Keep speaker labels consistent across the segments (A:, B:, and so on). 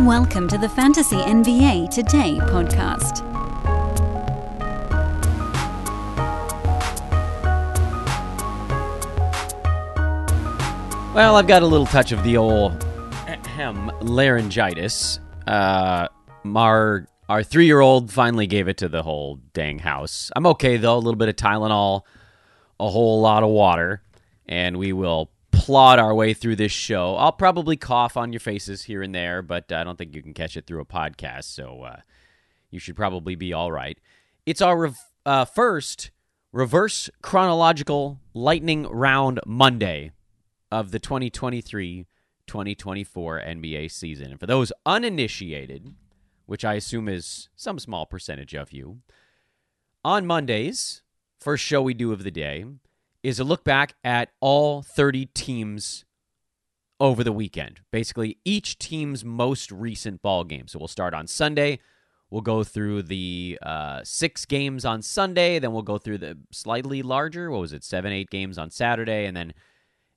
A: Welcome to the Fantasy NBA Today podcast.
B: Well, I've got a little touch of the old ahem, laryngitis. Uh, our our three year old finally gave it to the whole dang house. I'm okay though. A little bit of Tylenol, a whole lot of water, and we will plod our way through this show. I'll probably cough on your faces here and there, but I don't think you can catch it through a podcast, so uh, you should probably be all right. It's our rev- uh, first reverse chronological lightning round Monday of the 2023 2024 NBA season. And for those uninitiated, which I assume is some small percentage of you, on Mondays, first show we do of the day is a look back at all 30 teams over the weekend. Basically, each team's most recent ball game. So we'll start on Sunday. We'll go through the uh, six games on Sunday. Then we'll go through the slightly larger, what was it, seven, eight games on Saturday. And then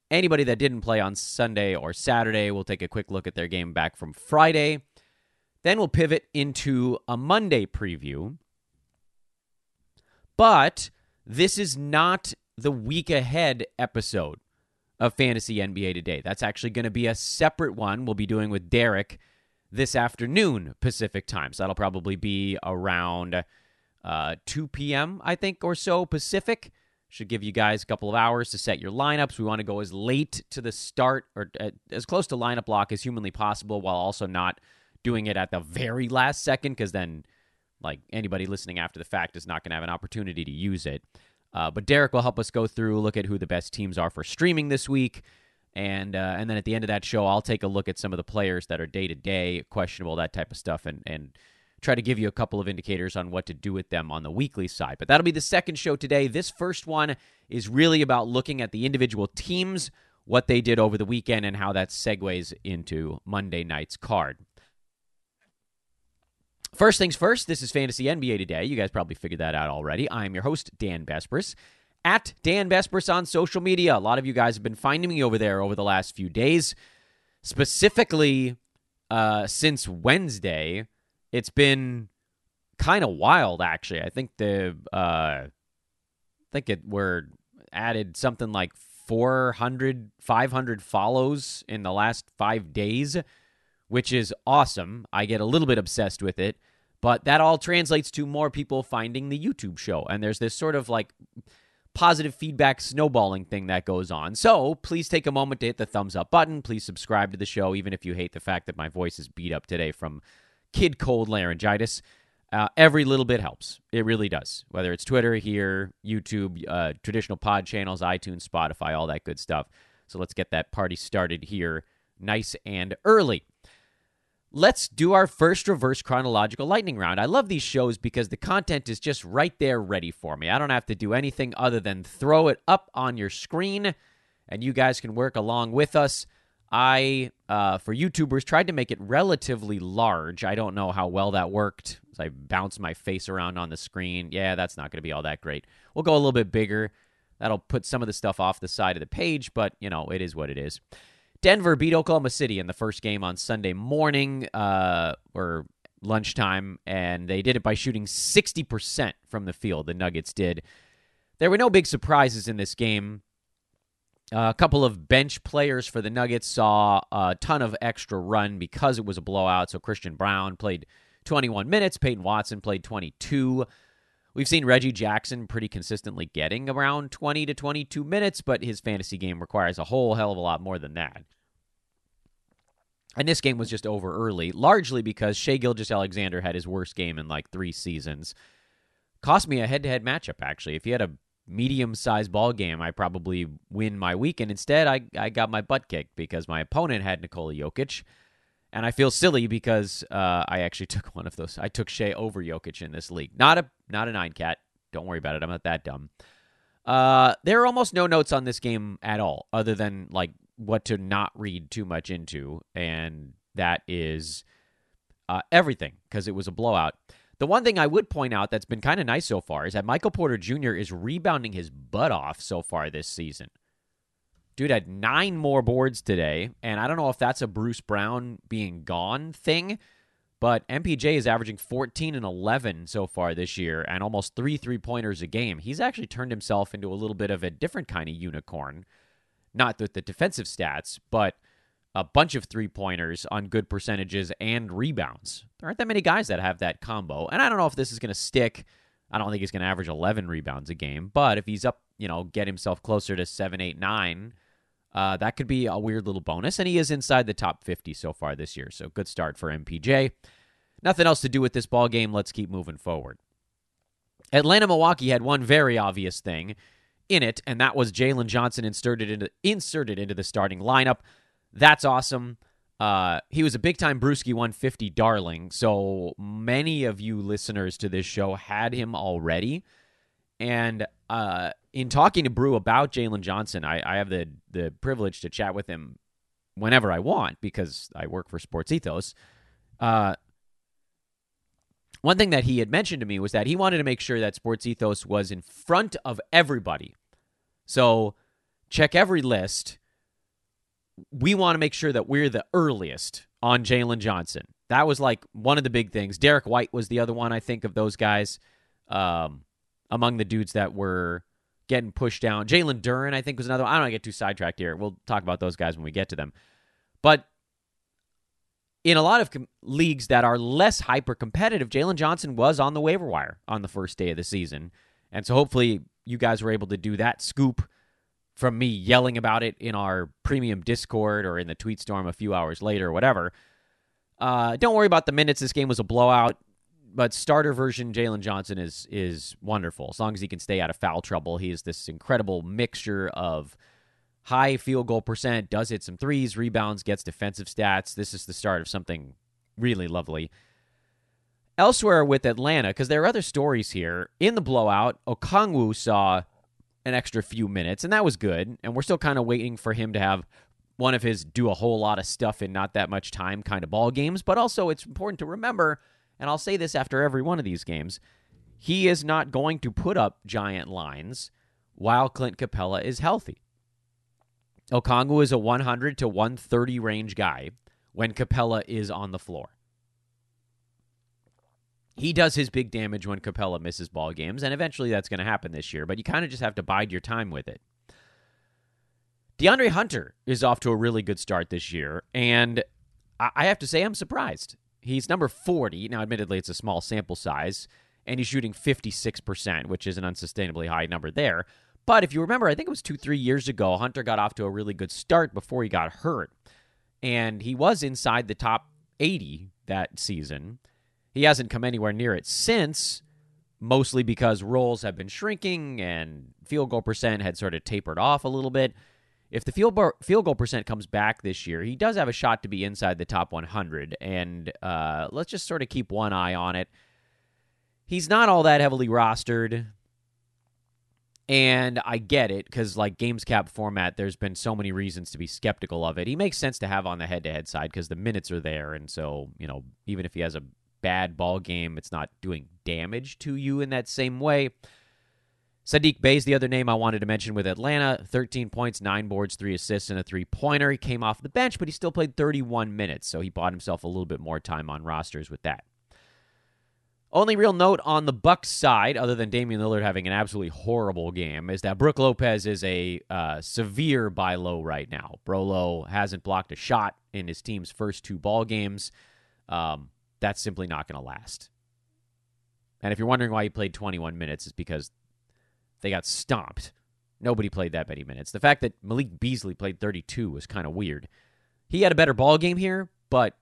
B: Anybody that didn't play on Sunday or Saturday, we'll take a quick look at their game back from Friday. Then we'll pivot into a Monday preview. But this is not the week ahead episode of Fantasy NBA Today. That's actually going to be a separate one we'll be doing with Derek this afternoon Pacific time. So that'll probably be around uh, 2 p.m., I think, or so Pacific. Should give you guys a couple of hours to set your lineups. We want to go as late to the start or uh, as close to lineup lock as humanly possible while also not doing it at the very last second because then, like, anybody listening after the fact is not going to have an opportunity to use it. Uh, but Derek will help us go through, look at who the best teams are for streaming this week. And, uh, and then at the end of that show, I'll take a look at some of the players that are day to day, questionable, that type of stuff, and, and try to give you a couple of indicators on what to do with them on the weekly side. But that'll be the second show today. This first one is really about looking at the individual teams, what they did over the weekend, and how that segues into Monday night's card. First things first, this is Fantasy NBA Today. You guys probably figured that out already. I'm your host, Dan Besbris. At Dan Besbris on social media. A lot of you guys have been finding me over there over the last few days. Specifically, uh, since Wednesday, it's been kind of wild actually. I think the uh I think it were added something like 400 500 follows in the last 5 days, which is awesome. I get a little bit obsessed with it, but that all translates to more people finding the YouTube show and there's this sort of like positive feedback snowballing thing that goes on. So please take a moment to hit the thumbs up button. Please subscribe to the show, even if you hate the fact that my voice is beat up today from kid cold laryngitis. Uh, every little bit helps. It really does. Whether it's Twitter, here, YouTube, uh, traditional pod channels, iTunes, Spotify, all that good stuff. So let's get that party started here nice and early. Let's do our first reverse chronological lightning round. I love these shows because the content is just right there ready for me. I don't have to do anything other than throw it up on your screen, and you guys can work along with us. I, uh, for YouTubers, tried to make it relatively large. I don't know how well that worked. I bounced my face around on the screen. Yeah, that's not going to be all that great. We'll go a little bit bigger. That'll put some of the stuff off the side of the page, but, you know, it is what it is. Denver beat Oklahoma City in the first game on Sunday morning uh, or lunchtime, and they did it by shooting 60% from the field. The Nuggets did. There were no big surprises in this game. Uh, a couple of bench players for the Nuggets saw a ton of extra run because it was a blowout. So Christian Braun played 21 minutes, Peyton Watson played 22. We've seen Reggie Jackson pretty consistently getting around 20 to 22 minutes, but his fantasy game requires a whole hell of a lot more than that. And this game was just over early, largely because Shai Gilgeous-Alexander had his worst game in like three seasons. Cost me a head to head matchup, actually. If he had a medium sized ball game, I probably win my week. And instead, I, I got my butt kicked because my opponent had Nikola Jokic. And I feel silly because uh, I actually took one of those. I took Shai over Jokic in this league. Not a not a nine cat. Don't worry about it. I'm not that dumb. Uh, there are almost no notes on this game at all, other than like what to not read too much into, and that is uh, everything because it was a blowout. The one thing I would point out that's been kind of nice so far is that Michael Porter Jr. is rebounding his butt off so far this season. Dude had nine more boards today, and I don't know if that's a Bruce Brown being gone thing, but MPJ is averaging 14 and 11 so far this year and almost three three pointers a game. He's actually turned himself into a little bit of a different kind of unicorn. Not with the defensive stats, but a bunch of three pointers on good percentages and rebounds. There aren't that many guys that have that combo. And I don't know if this is going to stick. I don't think he's going to average 11 rebounds a game, but if he's up, you know, get himself closer to 7, 8, 9, uh, that could be a weird little bonus. And he is inside the top 50 so far this year. So good start for MPJ. Nothing else to do with this ball game. Let's keep moving forward. Atlanta Milwaukee had one very obvious thing in it, and that was Jalen Johnson inserted into inserted into the starting lineup. That's awesome. Uh, he was a big time Brewski 150 darling, so many of you listeners to this show had him already. And uh, in talking to Brew about Jalen Johnson, I, I have the the privilege to chat with him whenever I want because I work for Sports Ethos. Uh, one thing that he had mentioned to me was that he wanted to make sure that Sports Ethos was in front of everybody. So check every list. We want to make sure that we're the earliest on Jalen Johnson. That was like one of the big things. Derrick White was the other one, I think, of those guys um, among the dudes that were getting pushed down. Jalen Duren, I think, was another one. I don't want to get too sidetracked here. We'll talk about those guys when we get to them. But in a lot of com- leagues that are less hyper competitive, Jalen Johnson was on the waiver wire on the first day of the season. And so hopefully you guys were able to do that scoop from me yelling about it in our premium Discord or in the tweet storm a few hours later or whatever. Uh, don't worry about the minutes. This game was a blowout, but starter version Jalen Johnson is is wonderful. As long as he can stay out of foul trouble, he is this incredible mixture of high field goal percent, does hit some threes, rebounds, gets defensive stats. This is the start of something really lovely. Elsewhere with Atlanta, because there are other stories here, in the blowout, Okongwu saw an extra few minutes, and that was good. And we're still kind of waiting for him to have one of his do a whole lot of stuff in not that much time kind of ball games. But also, it's important to remember, and I'll say this after every one of these games, he is not going to put up giant lines while Clint Capela is healthy. Okongwu is a 100 to 130 range guy when Capela is on the floor. He does his big damage when Capela misses ball games, and eventually that's going to happen this year, but you kind of just have to bide your time with it. DeAndre Hunter is off to a really good start this year, and I have to say I'm surprised. He's number 40. Now, admittedly, it's a small sample size, and he's shooting 56%, which is an unsustainably high number there. But if you remember, I think it was two, three years ago, Hunter got off to a really good start before he got hurt. And he was inside the top 80 that season. He hasn't come anywhere near it since, mostly because roles have been shrinking and field goal percent had sort of tapered off a little bit. If the field, bar, field goal percent comes back this year, he does have a shot to be inside the top 100. And uh, let's just sort of keep one eye on it. He's not all that heavily rostered. And I get it because, like games cap format, there's been so many reasons to be skeptical of it. He makes sense to have on the head to head side because the minutes are there. And so, you know, even if he has a bad ball game, it's not doing damage to you in that same way. Saddiq Bey is the other name I wanted to mention with Atlanta 13 points, 9 boards, 3 assists, and a 3 pointer. He came off the bench, but he still played 31 minutes, so he bought himself a little bit more time on rosters with that. Only real note on the Bucks side, other than Damian Lillard having an absolutely horrible game, is that Brook Lopez is a uh, severe buy low right now. Brolo hasn't blocked a shot in his team's first two ball games. Um, that's simply not going to last. And if you're wondering why he played 21 minutes, it's because they got stomped. Nobody played that many minutes. The fact that Malik Beasley played 32 was kind of weird. He had a better ball game here, but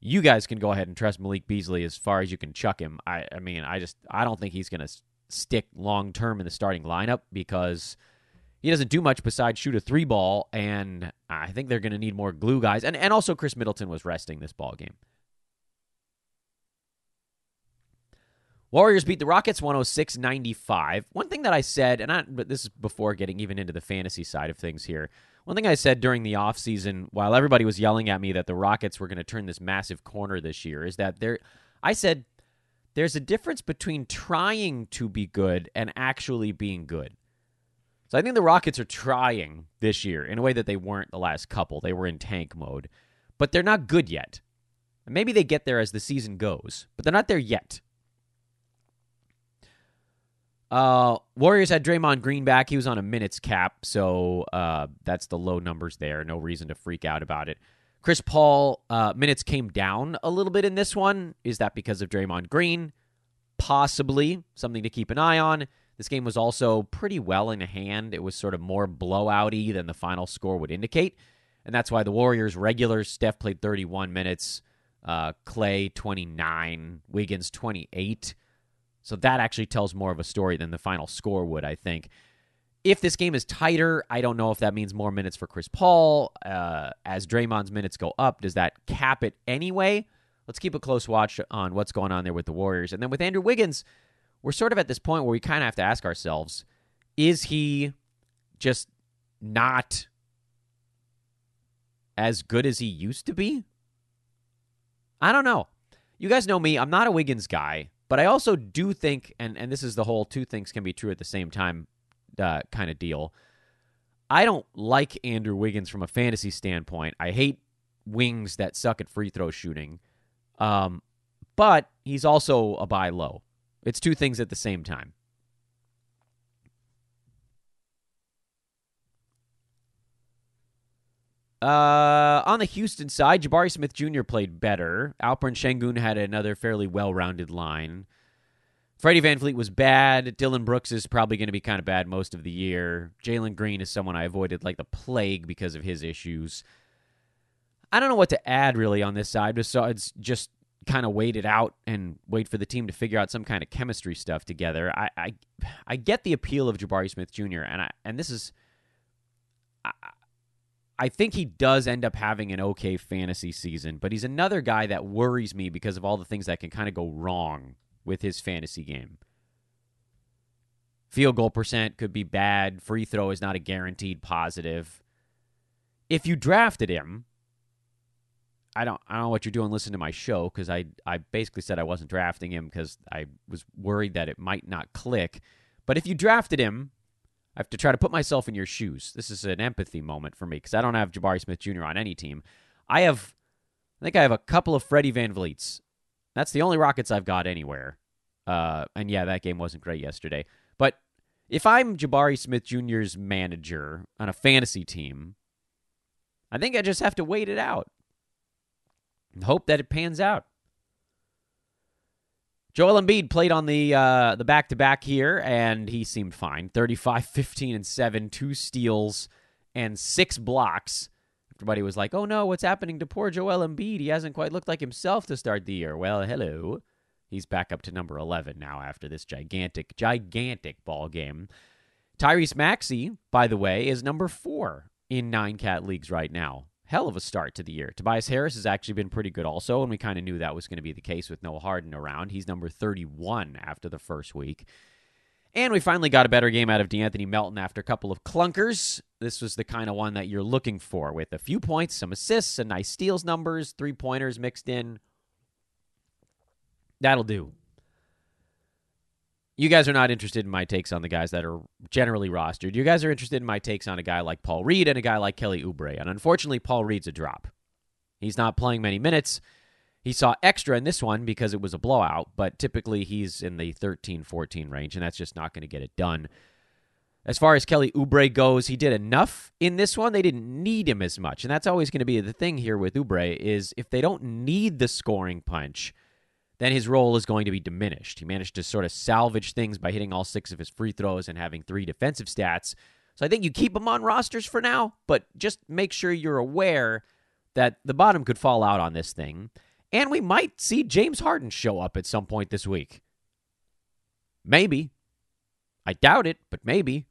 B: you guys can go ahead and trust Malik Beasley as far as you can chuck him. I, I mean, I just I don't think he's going to stick long term in the starting lineup because he doesn't do much besides shoot a three ball, and I think they're going to need more glue guys. And and also Khris Middleton was resting this ball game. Warriors beat the Rockets 106 95. One thing that I said, and I, but this is before getting even into the fantasy side of things here. One thing I said during the offseason, while everybody was yelling at me that the Rockets were going to turn this massive corner this year, is that there, I said, there's a difference between trying to be good and actually being good. So I think the Rockets are trying this year in a way that they weren't the last couple. They were in tank mode, but they're not good yet. Maybe they get there as the season goes, but they're not there yet. Uh, Warriors had Draymond Green back. He was on a minutes cap, so uh, that's the low numbers there. No reason to freak out about it. Chris Paul uh, minutes came down a little bit in this one. Is that because of Draymond Green? Possibly something to keep an eye on. This game was also pretty well in hand. It was sort of more blowouty than the final score would indicate, and that's why the Warriors regulars Steph played 31 minutes, uh, Clay 29, Wiggins 28. So that actually tells more of a story than the final score would, I think. If this game is tighter, I don't know if that means more minutes for Chris Paul. Uh, as Draymond's minutes go up, does that cap it anyway? Let's keep a close watch on what's going on there with the Warriors. And then with Andrew Wiggins, we're sort of at this point where we kind of have to ask ourselves is he just not as good as he used to be? I don't know. You guys know me, I'm not a Wiggins guy. But I also do think, and, and this is the whole two things can be true at the same time uh, kind of deal. I don't like Andrew Wiggins from a fantasy standpoint. I hate wings that suck at free throw shooting. Um, but he's also a buy low. It's two things at the same time. Uh, on the Houston side, Jabari Smith Jr. played better. Alperen Sengun had another fairly well-rounded line. Freddie VanVleet was bad. Dillon Brooks is probably going to be kind of bad most of the year. Jalen Green is someone I avoided like the plague because of his issues. I don't know what to add really on this side besides just kind of wait it out and wait for the team to figure out some kind of chemistry stuff together. I I, I get the appeal of Jabari Smith Jr. and I and this is I, I think he does end up having an okay fantasy season, but he's another guy that worries me because of all the things that can kind of go wrong with his fantasy game. Field goal percent could be bad. Free throw is not a guaranteed positive. If you drafted him, I don't I don't know what you're doing listening to my show because I I basically said I wasn't drafting him because I was worried that it might not click. But if you drafted him I have to try to put myself in your shoes. This is an empathy moment for me because I don't have Jabari Smith Jr. on any team. I have, I think I have a couple of Freddie VanVleets. That's the only Rockets I've got anywhere. Uh, and yeah, that game wasn't great yesterday. But if I'm Jabari Smith Jr.'s manager on a fantasy team, I think I just have to wait it out and hope that it pans out. Joel Embiid played on the uh, the back to back here, and he seemed fine. 35, 15, and 7, two steals, and six blocks. Everybody was like, oh no, what's happening to poor Joel Embiid? He hasn't quite looked like himself to start the year. Well, hello. He's back up to number 11 now after this gigantic, gigantic ball game. Tyrese Maxey, by the way, is number four in nine cat leagues right now hell of a start to the year. Tobias Harris has actually been pretty good also, and we kind of knew that was going to be the case with Noah Harden around. He's number 31 after the first week. And we finally got a better game out of De'Anthony Melton after a couple of clunkers. This was the kind of one that you're looking for with a few points, some assists, some nice steals numbers, three pointers mixed in. That'll do you guys are not interested in my takes on the guys that are generally rostered. You guys are interested in my takes on a guy like Paul Reed and a guy like Kelly Oubre. And unfortunately, Paul Reed's a drop. He's not playing many minutes. He saw extra in this one because it was a blowout, but typically he's in the 13 14 range, and that's just not going to get it done. As far as Kelly Oubre goes, he did enough in this one. They didn't need him as much. And that's always going to be the thing here with Oubre is if they don't need the scoring punch, then his role is going to be diminished. He managed to sort of salvage things by hitting all six of his free throws and having three defensive stats. So I think you keep him on rosters for now, but just make sure you're aware that the bottom could fall out on this thing. And we might see James Harden show up at some point this week. Maybe. I doubt it, but maybe.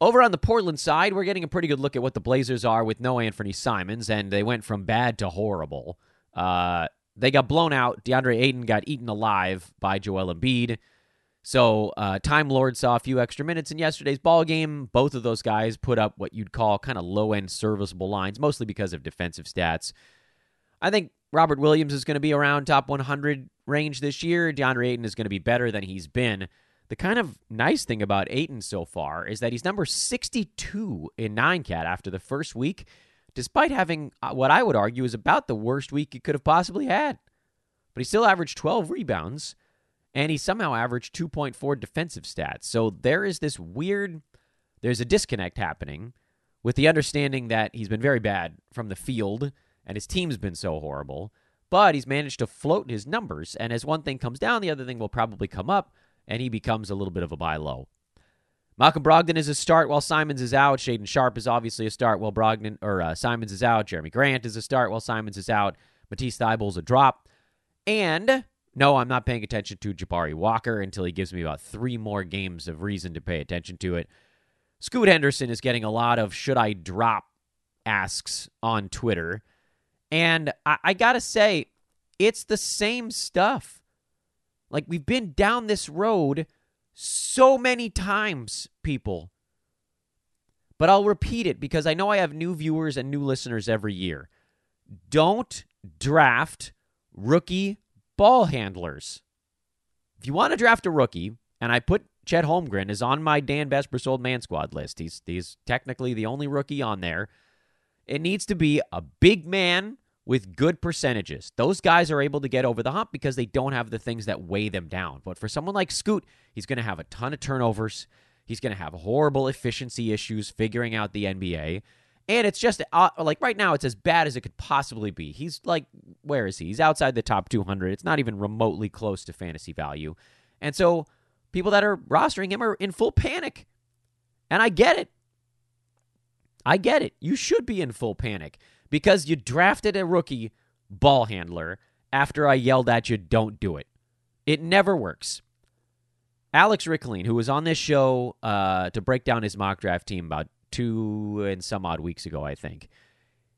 B: Over on the Portland side, we're getting a pretty good look at what the Blazers are with no Anfernee Simons, and they went from bad to horrible. Uh, they got blown out. DeAndre Ayton got eaten alive by Joel Embiid. So uh, Time Lord saw a few extra minutes in yesterday's ball game. Both of those guys put up what you'd call kind of low end serviceable lines, mostly because of defensive stats. I think Robert Williams is going to be around top 100 range this year. DeAndre Ayton is going to be better than he's been. The kind of nice thing about Ayton so far is that he's number 62 in 9cat after the first week, despite having uh, what I would argue is about the worst week he could have possibly had. But he still averaged 12 rebounds, and he somehow averaged 2.4 defensive stats. So there is this weird, there's a disconnect happening with the understanding that he's been very bad from the field and his team's been so horrible, but he's managed to float his numbers. And as one thing comes down, the other thing will probably come up, and he becomes a little bit of a buy low. Malcolm Brogdon is a start while Simons is out. Shaedon Sharpe is obviously a start while Brogdon or uh, Simons is out. Jerami Grant is a start while Simons is out. Matisse Thybulle's a drop. And no, I'm not paying attention to Jabari Walker until he gives me about three more games of reason to pay attention to it. Scoot Henderson is getting a lot of should I drop asks on Twitter. And I, I got to say, it's the same stuff. Like we've been down this road so many times, people. But I'll repeat it because I know I have new viewers and new listeners every year. Don't draft rookie ball handlers. If you want to draft a rookie, and I put Chet Holmgren is on my Dan Besbris Old Man Squad list. He's he's technically the only rookie on there. It needs to be a big man with good percentages. Those guys are able to get over the hump because they don't have the things that weigh them down. But for someone like Scoot, he's going to have a ton of turnovers. He's going to have horrible efficiency issues figuring out the NBA. And it's just uh, like right now, it's as bad as it could possibly be. He's like, where is he? He's outside the top 200. It's not even remotely close to fantasy value. And so people that are rostering him are in full panic. And I get it. I get it. You should be in full panic because you drafted a rookie ball handler after I yelled at you, don't do it. It never works. Alex Rickling, who was on this show uh, to break down his mock draft team about two and some odd weeks ago, I think,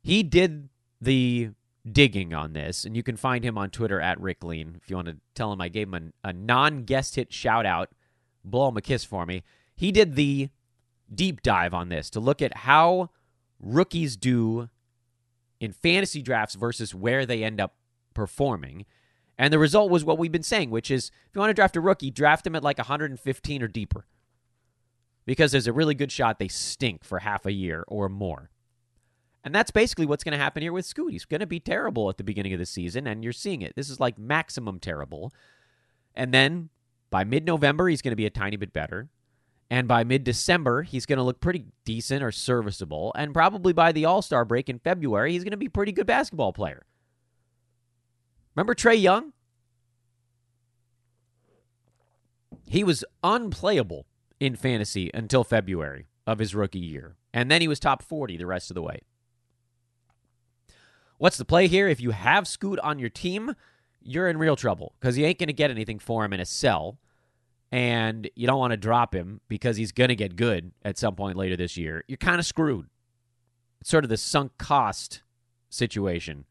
B: he did the digging on this, and you can find him on Twitter at Rickling if you want to tell him I gave him a, a non guest hit shout out. Blow him a kiss for me. He did the deep dive on this to look at how rookies do in fantasy drafts versus where they end up performing. And the result was what we've been saying, which is if you want to draft a rookie, draft him at like 115 or deeper. Because there's a really good shot they stink for half a year or more. And that's basically what's going to happen here with Scoot. He's going to be terrible at the beginning of the season, and you're seeing it. This is like maximum terrible. And then by mid November, he's going to be a tiny bit better. And by mid December, he's going to look pretty decent or serviceable. And probably by the All Star break in February, he's going to be a pretty good basketball player. Remember Trae Young? He was unplayable in fantasy until February of his rookie year. And then he was top 40 the rest of the way. What's the play here? If you have Scoot on your team, you're in real trouble because you ain't going to get anything for him in a sell. And you don't want to drop him because he's going to get good at some point later this year. You're kind of screwed. It's sort of the sunk cost situation.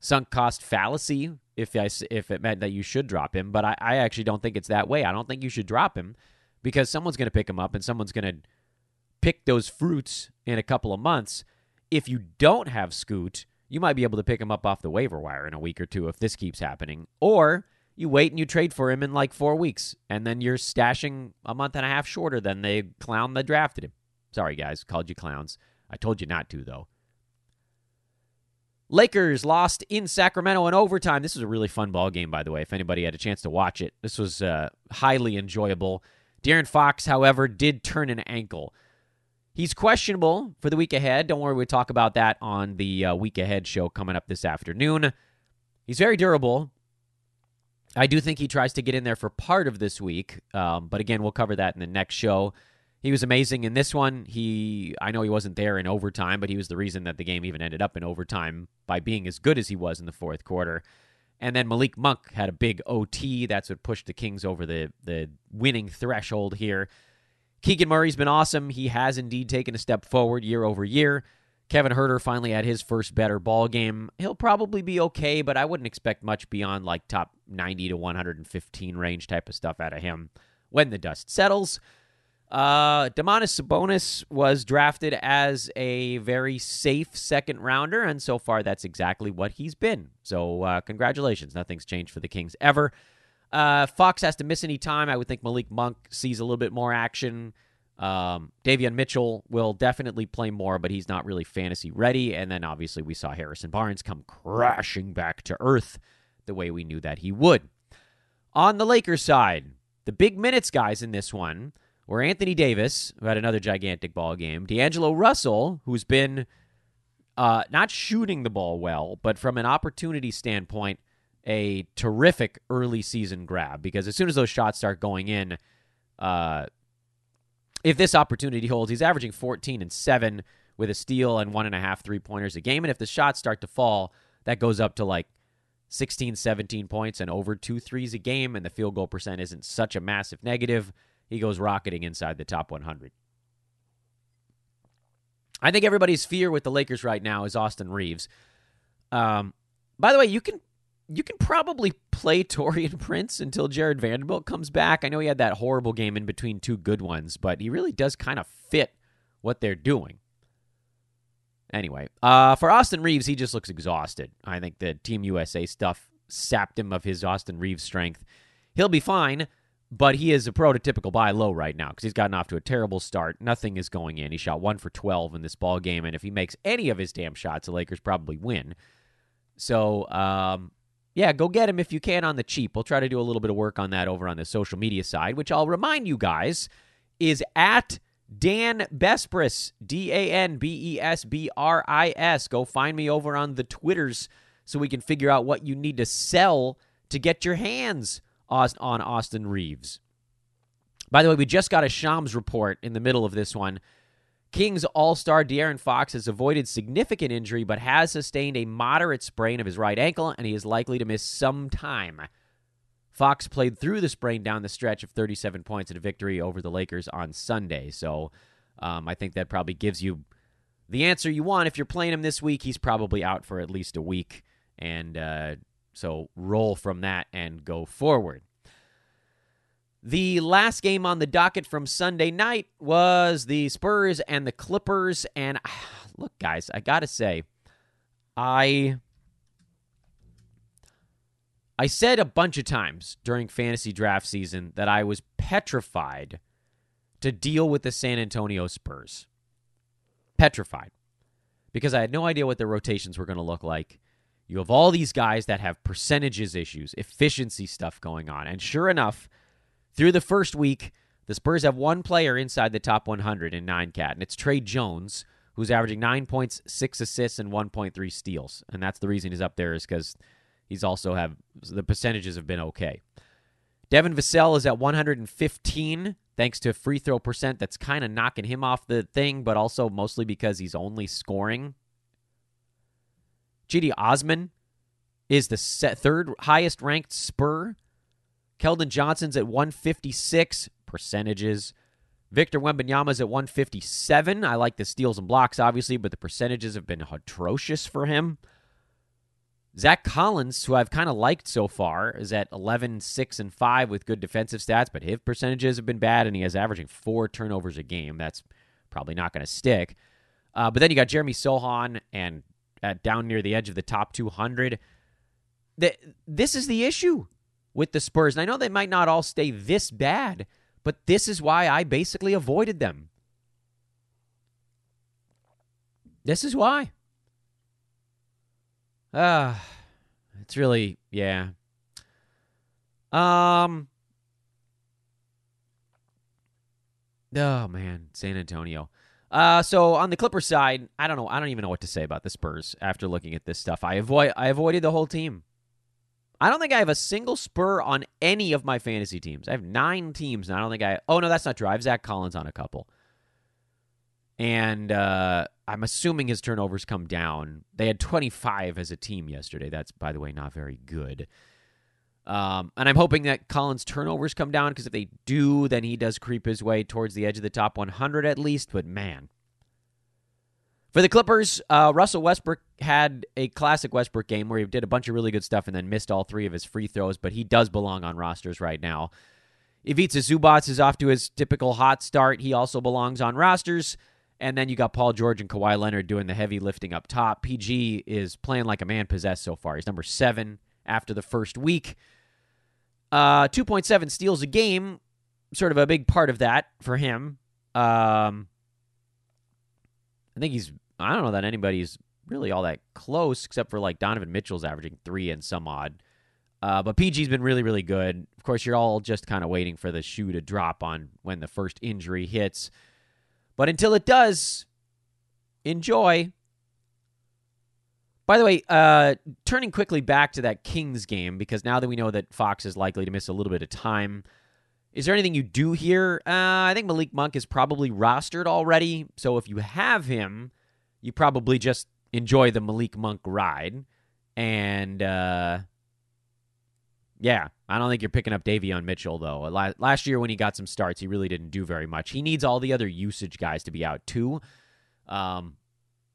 B: Sunk cost fallacy, if I, if it meant that you should drop him, but I, I actually don't think it's that way. I don't think you should drop him because someone's going to pick him up and someone's going to pick those fruits in a couple of months. If you don't have Scoot, you might be able to pick him up off the waiver wire in a week or two if this keeps happening. Or you wait and you trade for him in like four weeks, and then you're stashing a month and a half shorter than the clown that drafted him. Sorry, guys, called you clowns. I told you not to, though. Lakers lost in Sacramento in overtime. This was a really fun ball game, by the way. If anybody had a chance to watch it, this was uh, highly enjoyable. De'Aaron Fox, however, did turn an ankle. He's questionable for the week ahead. Don't worry, we'll talk about that on the uh, week ahead show coming up this afternoon. He's very durable. I do think he tries to get in there for part of this week, um, but again, we'll cover that in the next show. He was amazing in this one. He, I know he wasn't there in overtime, but he was the reason that the game even ended up in overtime by being as good as he was in the fourth quarter. And then Malik Monk had a big OT. That's what pushed the Kings over the the winning threshold here. Keegan Murray's been awesome. He has indeed taken a step forward year over year. Kevin Huerter finally had his first better ball game. He'll probably be okay, but I wouldn't expect much beyond like top 90 to 115 range type of stuff out of him when the dust settles. Uh, Domantas Sabonis was drafted as a very safe second rounder, and so far that's exactly what he's been. So, uh, congratulations. Nothing's changed for the Kings ever. Uh, Fox has to miss any time. I would think Malik Monk sees a little bit more action. Um, Davion Mitchell will definitely play more, but he's not really fantasy ready. And then obviously we saw Harrison Barnes come crashing back to earth the way we knew that he would. On the Lakers side, the big minutes guys in this one were Anthony Davis, who had another gigantic ball game, D'Angelo Russell, who's been uh, not shooting the ball well, but from an opportunity standpoint, a terrific early season grab because as soon as those shots start going in, uh, if this opportunity holds, he's averaging 14 and 7 with a steal and one and a half three pointers a game. And if the shots start to fall, that goes up to like 16, 17 points and over two threes a game. And the field goal percent isn't such a massive negative. He goes rocketing inside the top 100. I think everybody's fear with the Lakers right now is Austin Reaves. Um, by the way, you can you can probably play Taurean Prince until Jarred Vanderbilt comes back. I know he had that horrible game in between two good ones, but he really does kind of fit what they're doing. Anyway, uh, for Austin Reaves, he just looks exhausted. I think the Team USA stuff sapped him of his Austin Reaves strength. He'll be fine, but he is a prototypical buy low right now because he's gotten off to a terrible start. Nothing is going in. He shot one for 12 in this ball game, and if he makes any of his damn shots, the Lakers probably win. So, um, yeah, go get him if you can on the cheap. We'll try to do a little bit of work on that over on the social media side, which I'll remind you guys is at Dan Besbris, D A N B E S B R I S. Go find me over on the Twitters so we can figure out what you need to sell to get your hands on Austin Reaves. By the way, we just got a Shams report in the middle of this one Kings All Star De'Aaron Fox has avoided significant injury but has sustained a moderate sprain of his right ankle, and he is likely to miss some time. Fox played through the sprain down the stretch of 37 points in a victory over the Lakers on Sunday. So um, I think that probably gives you the answer you want. If you're playing him this week, he's probably out for at least a week. And uh, so roll from that and go forward. The last game on the docket from Sunday night was the Spurs and the Clippers. And look, guys, I got to say, I. I said a bunch of times during fantasy draft season that I was petrified to deal with the San Antonio Spurs. Petrified. Because I had no idea what their rotations were going to look like. You have all these guys that have percentages issues, efficiency stuff going on. And sure enough, through the first week, the Spurs have one player inside the top 100 in nine cat, and it's Tre Jones, who's averaging nine points, six assists, and 1.3 steals. And that's the reason he's up there is because he's also have the percentages have been okay. Devin Vassell is at 115 thanks to free throw percent that's kind of knocking him off the thing, but also mostly because he's only scoring. Cedi Osman is the third highest ranked Spur Keldon Johnson's at 156 percentages. Victor Wembanyama's at 157. I like the steals and blocks, obviously, but the percentages have been atrocious for him. Zach Collins, who I've kind of liked so far, is at 11, 6, and 5 with good defensive stats, but his percentages have been bad, and he has averaging four turnovers a game. That's probably not going to stick. Uh, but then you got Jeremy Sochan and uh, down near the edge of the top 200. The, this is the issue with the Spurs. And I know they might not all stay this bad, but this is why I basically avoided them. This is why. Ah, uh, it's really yeah. Um Oh man, San Antonio. Uh, so on the Clipper side, I don't know. I don't even know what to say about the Spurs after looking at this stuff. I avoid I avoided the whole team. I don't think I have a single spur on any of my fantasy teams. I have nine teams, and I don't think I. Oh no, that's not true. I have Zach Collins on a couple, and uh, I'm assuming his turnovers come down. They had 25 as a team yesterday. That's, by the way, not very good. Um, and I'm hoping that Collins' turnovers come down because if they do, then he does creep his way towards the edge of the top 100 at least. But man, for the Clippers, uh, Russell Westbrook had a classic Westbrook game where he did a bunch of really good stuff and then missed all three of his free throws, but he does belong on rosters right now. Ivica Zubac is off to his typical hot start. He also belongs on rosters. And then you got Paul George and Kawhi Leonard doing the heavy lifting up top. PG is playing like a man possessed so far. He's number seven after the first week. Uh, 2.7 steals a game, sort of a big part of that for him. Um, I think he's, I don't know that anybody's really all that close except for like Donovan Mitchell's averaging three and some odd. Uh, but PG's been really, really good. Of course, you're all just kind of waiting for the shoe to drop on when the first injury hits. But until it does, enjoy. By the way, uh, turning quickly back to that Kings game, because now that we know that Fox is likely to miss a little bit of time, is there anything you do here? Uh, I think Malik Monk is probably rostered already. So if you have him, you probably just enjoy the Malik Monk ride. And uh, yeah, I don't think you're picking up Davion Mitchell, though. Last year, when he got some starts, he really didn't do very much. He needs all the other usage guys to be out, too. Um,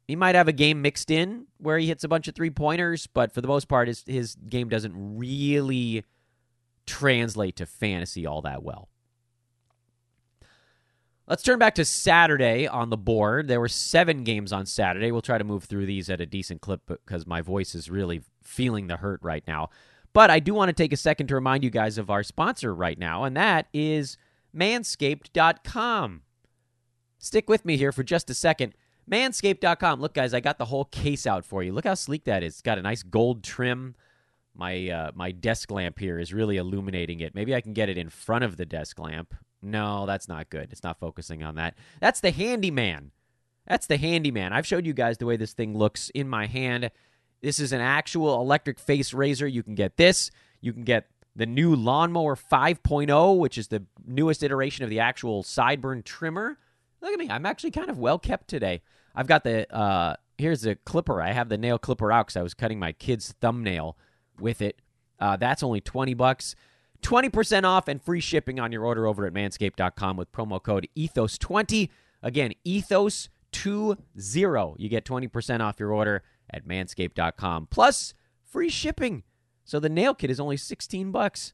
B: he might have a game mixed in where he hits a bunch of three pointers, but for the most part, his, his game doesn't really translate to fantasy all that well. Let's turn back to Saturday on the board. There were seven games on Saturday. We'll try to move through these at a decent clip because my voice is really feeling the hurt right now. But I do want to take a second to remind you guys of our sponsor right now, and that is manscaped.com. Stick with me here for just a second. Manscaped.com. Look, guys, I got the whole case out for you. Look how sleek that is. It's got a nice gold trim. My uh, my desk lamp here is really illuminating it. Maybe I can get it in front of the desk lamp. No, that's not good. It's not focusing on that. That's the handyman. That's the handyman. I've showed you guys the way this thing looks in my hand. This is an actual electric face razor. You can get this. You can get the new Lawnmower 5.0, which is the newest iteration of the actual sideburn trimmer. Look at me. I'm actually kind of well kept today. I've got the, uh, here's the clipper. I have the nail clipper out because I was cutting my kid's thumbnail with it. Uh, that's only 20 bucks. 20% off and free shipping on your order over at manscaped.com with promo code ETHOS20. Again, ETHOS20. You get 20% off your order at manscaped.com plus free shipping. So the nail kit is only 16 bucks.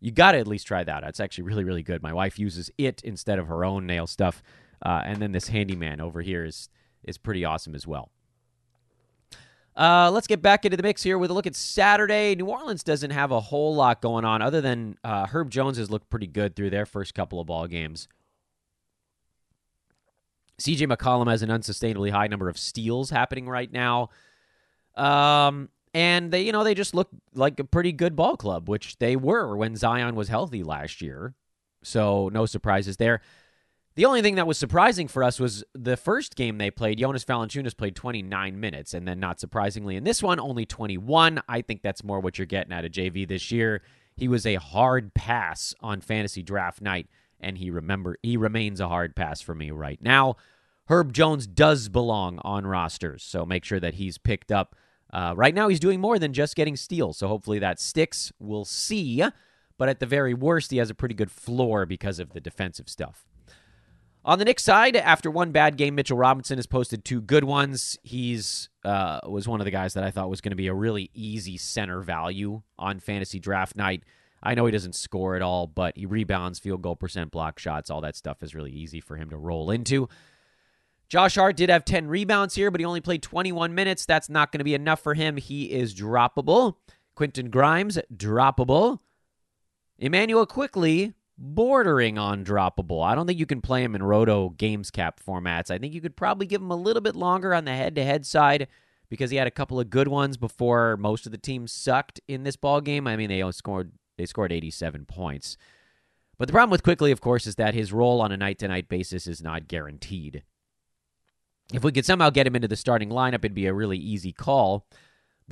B: You got to at least try that. It's actually really, really good. My wife uses it instead of her own nail stuff. Uh, and then this handyman over here is is pretty awesome as well. Uh, let's get back into the mix here with a look at Saturday. New Orleans doesn't have a whole lot going on other than uh, Herb Jones has looked pretty good through their first couple of ball games. CJ McCollum has an unsustainably high number of steals happening right now. Um, and they, you know, they just look like a pretty good ball club, which they were when Zion was healthy last year. So no surprises there. The only thing that was surprising for us was the first game they played. Jonas Valanciunas played 29 minutes, and then not surprisingly in this one, only 21. I think that's more what you're getting out of JV this year. He was a hard pass on fantasy draft night, and he remember he remains a hard pass for me right now. Herb Jones does belong on rosters, so make sure that he's picked up. Uh, right now, he's doing more than just getting steals, so hopefully that sticks. We'll see. But at the very worst, he has a pretty good floor because of the defensive stuff. On the Knicks side, after one bad game, Mitchell Robinson has posted two good ones. He's uh, was one of the guys that I thought was going to be a really easy center value on fantasy draft night. I know he doesn't score at all, but he rebounds, field goal percent, block shots, all that stuff is really easy for him to roll into. Josh Hart did have 10 rebounds here, but he only played 21 minutes. That's not going to be enough for him. He is droppable. Quentin Grimes, droppable. Immanuel Quickley, bordering on droppable. I don't think you can play him in Roto Games Cap formats. I think you could probably give him a little bit longer on the head to head side because he had a couple of good ones before most of the teams sucked in this ball game. I mean, they scored they scored 87 points. But the problem with Quickley, of course, is that his role on a night to night basis is not guaranteed. If we could somehow get him into the starting lineup, it'd be a really easy call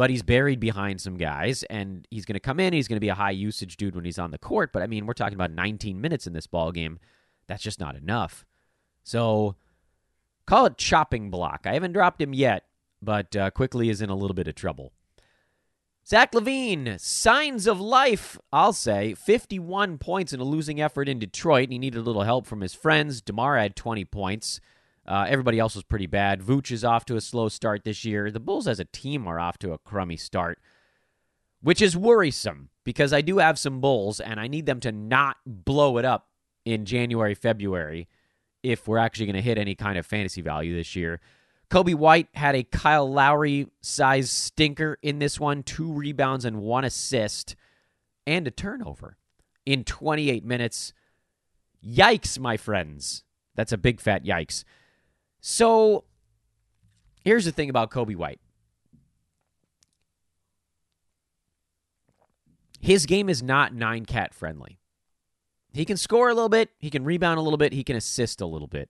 B: but he's buried behind some guys, and he's going to come in. He's going to be a high usage dude when he's on the court. But I mean, we're talking about 19 minutes in this ball game. That's just not enough. So call it chopping block. I haven't dropped him yet, but uh, Quickley is in a little bit of trouble. Zach LaVine, signs of life, I'll say. 51 points in a losing effort in Detroit. He needed a little help from his friends. DeMar had 20 points. Uh, everybody else was pretty bad. Vooch is off to a slow start this year. The Bulls as a team are off to a crummy start, which is worrisome because I do have some Bulls and I need them to not blow it up in January, February if we're actually going to hit any kind of fantasy value this year. Coby White had a Kyle Lowry size stinker in this one two rebounds and one assist and a turnover. in 28 minutes. Yikes, my friends. That's a big fat yikes. So here's the thing about Coby White his game is not nine cat friendly. He can score a little bit, he can rebound a little bit, he can assist a little bit.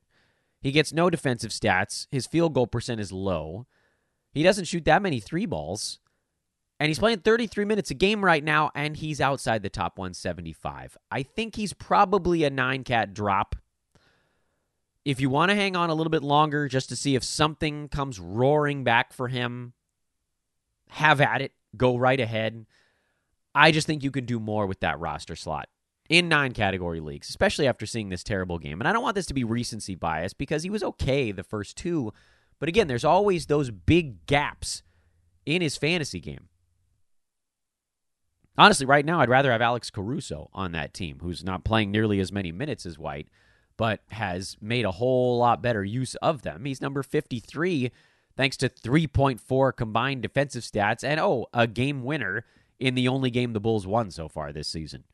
B: He gets no defensive stats. His field goal percent is low. He doesn't shoot that many three balls. And he's playing 33 minutes a game right now, and he's outside the top 175. I think he's probably a nine cat drop. If you want to hang on a little bit longer just to see if something comes roaring back for him, have at it. Go right ahead. I just think you can do more with that roster slot in nine category leagues, especially after seeing this terrible game. And I don't want this to be recency bias because he was okay the first two. But again, there's always those big gaps in his fantasy game. Honestly, right now, I'd rather have Alex Caruso on that team, who's not playing nearly as many minutes as White, but has made a whole lot better use of them. He's number 53, thanks to 3.4 combined defensive stats, and oh, a game winner in the only game the Bulls won so far this season.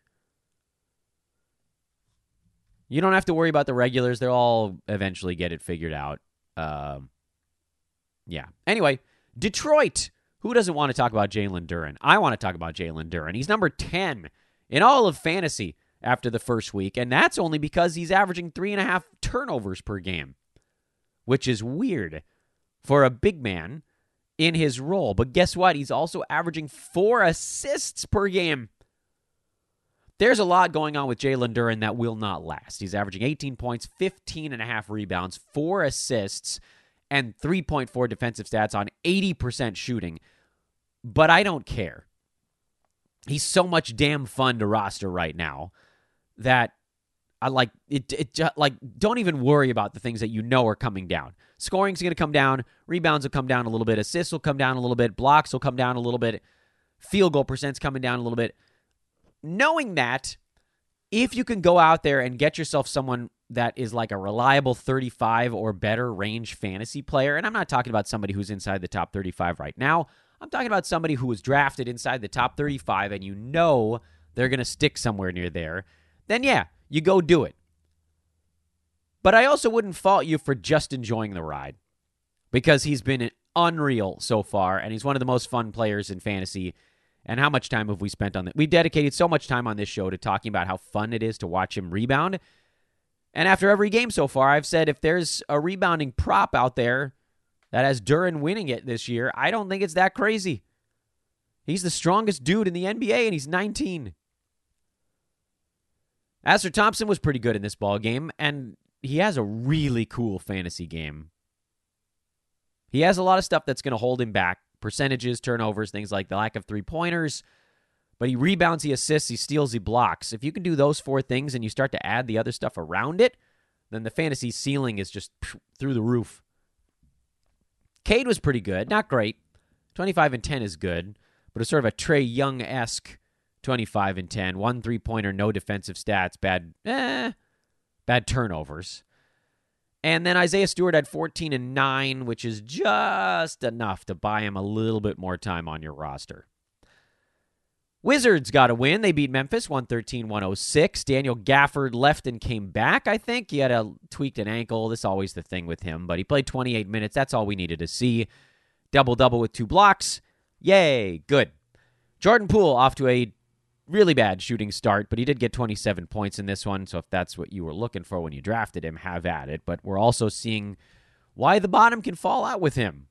B: You don't have to worry about the regulars. They'll all eventually get it figured out. Um, yeah. Anyway, Detroit. Who doesn't want to talk about Jalen Duren? I want to talk about Jalen Duren. He's number 10 in all of fantasy after the first week, and that's only because he's averaging three and a half turnovers per game, which is weird for a big man in his role. But guess what? He's also averaging four assists per game. There's a lot going on with Jalen Duren that will not last. He's averaging 18 points, 15 and a half rebounds, four assists, and 3.4 defensive stats on 80% shooting. But I don't care. He's so much damn fun to roster right now that I like it, it like don't even worry about the things that you know are coming down. Scoring's going to come down, rebounds will come down a little bit, assists will come down a little bit, blocks will come down a little bit, field goal percent's coming down a little bit. Knowing that if you can go out there and get yourself someone that is like a reliable 35 or better range fantasy player, and I'm not talking about somebody who's inside the top 35 right now. I'm talking about somebody who was drafted inside the top 35 and you know they're going to stick somewhere near there. Then yeah, you go do it. But I also wouldn't fault you for just enjoying the ride because he's been unreal so far and he's one of the most fun players in fantasy. And how much time have we spent on that? We've dedicated so much time on this show to talking about how fun it is to watch him rebound. And after every game so far, I've said if there's a rebounding prop out there that has Duren winning it this year, I don't think it's that crazy. He's the strongest dude in the NBA and he's 19. Ausar Thompson was pretty good in this ball game, and he has a really cool fantasy game. He has a lot of stuff that's going to hold him back percentages, turnovers, things like the lack of three pointers. But he rebounds, he assists, he steals, he blocks. If you can do those four things and you start to add the other stuff around it, then the fantasy ceiling is just through the roof. Cade was pretty good, not great. 25 and 10 is good, but it's sort of a Trae Young esque 25 and 10, one three pointer, no defensive stats, bad, eh, bad turnovers. And then Isaiah Stewart had 14 and 9, which is just enough to buy him a little bit more time on your roster. Wizards got a win. They beat Memphis 113 106. Daniel Gafford left and came back, I think. He had a tweaked an ankle. This is always the thing with him, but he played 28 minutes. That's all we needed to see. Double double with two blocks. Yay, good. Jordan Poole off to a really bad shooting start, but he did get 27 points in this one. So if that's what you were looking for when you drafted him, have at it. But we're also seeing why the bottom can fall out with him.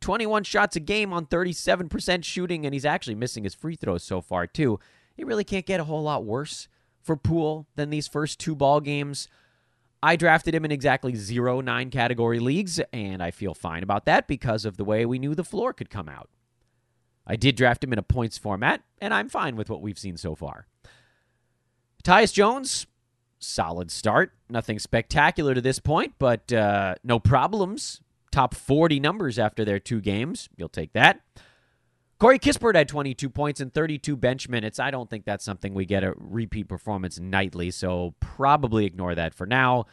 B: 21 shots a game on 37% shooting, and he's actually missing his free throws so far, too. He really can't get a whole lot worse for Poole than these first two ball games. I drafted him in exactly zero nine category leagues, and I feel fine about that because of the way we knew the floor could come out. I did draft him in a points format, and I'm fine with what we've seen so far. Tyus Jones, solid start. Nothing spectacular to this point, but uh, no problems. Top 40 numbers after their two games. You'll take that. Corey Kispert had 22 points and 32 bench minutes. I don't think that's something we get a repeat performance nightly, so probably ignore that for now.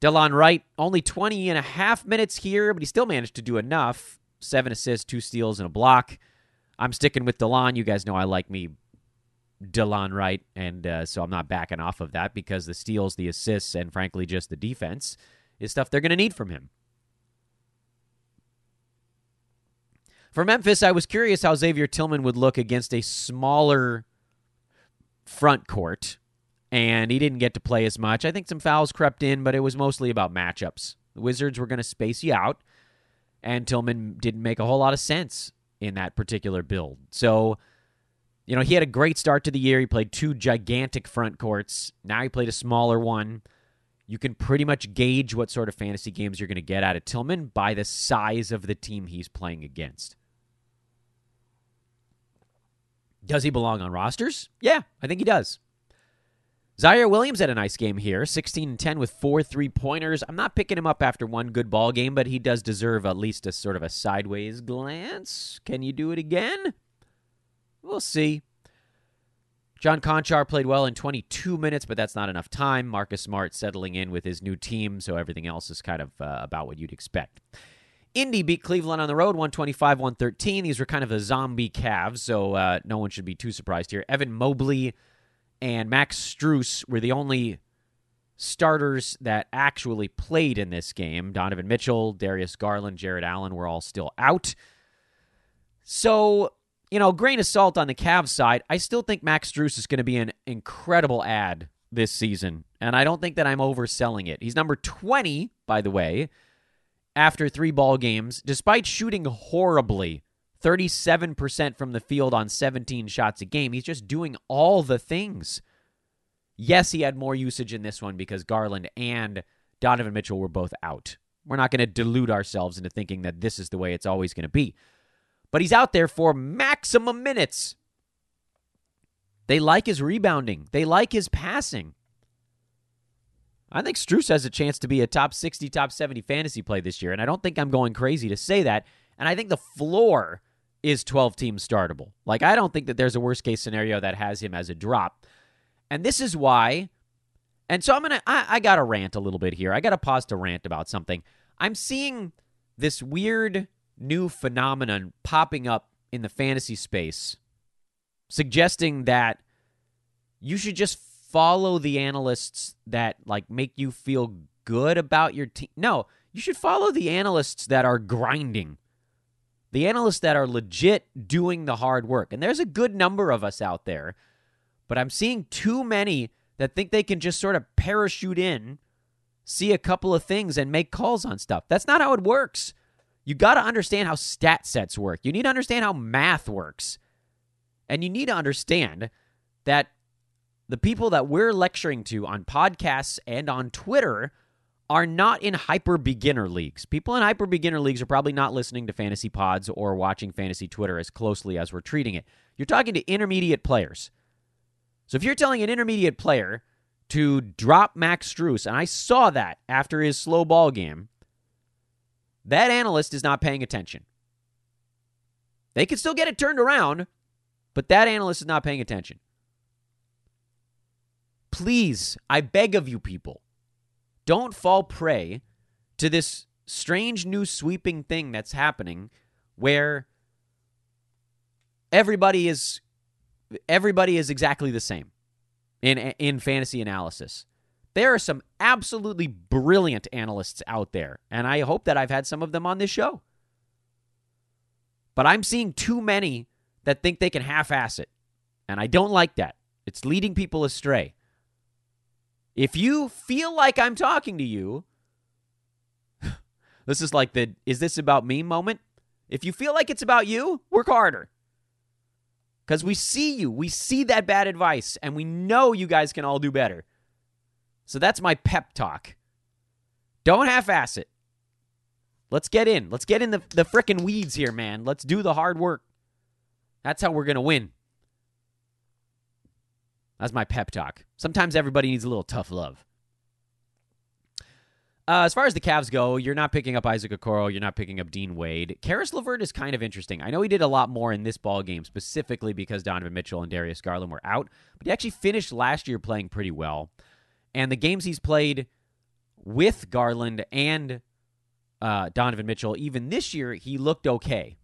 B: Delon Wright, only 20 and a half minutes here, but he still managed to do enough. Seven assists, two steals, and a block. I'm sticking with Delon. You guys know I like me Delon Wright, and uh, so I'm not backing off of that because the steals, the assists, and frankly just the defense is stuff they're going to need from him. For Memphis, I was curious how Xavier Tillman would look against a smaller front court, and he didn't get to play as much. I think some fouls crept in, but it was mostly about matchups. The Wizards were going to space you out, and Tillman didn't make a whole lot of sense in that particular build. So, you know, he had a great start to the year. He played two gigantic front courts. Now he played a smaller one. You can pretty much gauge what sort of fantasy games you're going to get out of Tillman by the size of the team he's playing against. Does he belong on rosters? Yeah, I think he does. Ziaire Williams had a nice game here, 16 and 10 with four three pointers. I'm not picking him up after one good ball game, but he does deserve at least a sort of a sideways glance. Can you do it again? We'll see. John Konchar played well in 22 minutes, but that's not enough time. Marcus Smart settling in with his new team, so everything else is kind of uh, about what you'd expect. Indy beat Cleveland on the road, 125 113. These were kind of the zombie Cavs, so uh, no one should be too surprised here. Evan Mobley and Max Strus were the only starters that actually played in this game. Donovan Mitchell, Darius Garland, Jarrett Allen were all still out. So, you know, grain of salt on the Cavs side, I still think Max Strus is going to be an incredible ad this season. And I don't think that I'm overselling it. He's number 20, by the way after three ball games, despite shooting horribly 37% from the field on 17 shots a game. He's just doing all the things. Yes, he had more usage in this one because Garland and Donovan Mitchell were both out. We're not going to delude ourselves into thinking that this is the way it's always going to be. But he's out there for maximum minutes. They like his rebounding, they like his passing. I think Strus has a chance to be a top 60, top 70 fantasy play this year. And I don't think I'm going crazy to say that. And I think the floor is 12 teams startable. Like, I don't think that there's a worst case scenario that has him as a drop. And this is why. And so I'm going to, I got to rant a little bit here. I got to pause to rant about something. I'm seeing this weird new phenomenon popping up in the fantasy space suggesting that you should just follow the analysts that like make you feel good about your team. No, you should follow the analysts that are grinding. The analysts that are legit doing the hard work. And there's a good number of us out there, but I'm seeing too many that think they can just sort of parachute in, see a couple of things and make calls on stuff. That's not how it works. You got to understand how stat sets work. You need to understand how math works. And you need to understand that the people that we're lecturing to on podcasts and on Twitter are not in hyper beginner leagues. People in hyper beginner leagues are probably not listening to fantasy pods or watching fantasy Twitter as closely as we're treating it. You're talking to intermediate players. So if you're telling an intermediate player to drop Max Strus, and I saw that after his slow ball game, that analyst is not paying attention. They could still get it turned around, but that analyst is not paying attention. Please, I beg of you people, don't fall prey to this strange new sweeping thing that's happening where everybody is everybody is exactly the same in in fantasy analysis. There are some absolutely brilliant analysts out there, and I hope that I've had some of them on this show. But I'm seeing too many that think they can half ass it, and I don't like that. It's leading people astray. If you feel like I'm talking to you, this is like the is this about me moment? If you feel like it's about you, work harder. Because we see you, we see that bad advice, and we know you guys can all do better. So that's my pep talk. Don't half ass it. Let's get in. Let's get in the, the frickin' weeds here, man. Let's do the hard work. That's how we're going to win. That's my pep talk. Sometimes everybody needs a little tough love. Uh, as far as the Cavs go, you're not picking up Isaac Okoro. You're not picking up Dean Wade. Caris LeVert is kind of interesting. I know he did a lot more in this ball game, specifically because Donovan Mitchell and Darius Garland were out, but he actually finished last year playing pretty well. And the games he's played with Garland and uh, Donovan Mitchell, even this year, he looked okay.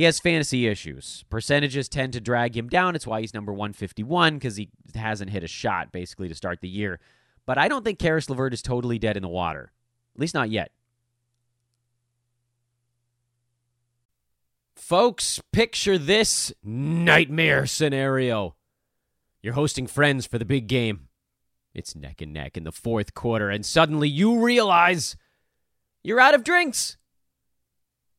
B: He has fantasy issues. Percentages tend to drag him down. It's why he's number 151 because he hasn't hit a shot basically to start the year. But I don't think Caris LeVert is totally dead in the water, at least not yet. Folks, picture this nightmare scenario. You're hosting friends for the big game. It's neck and neck in the fourth quarter, and suddenly you realize you're out of drinks.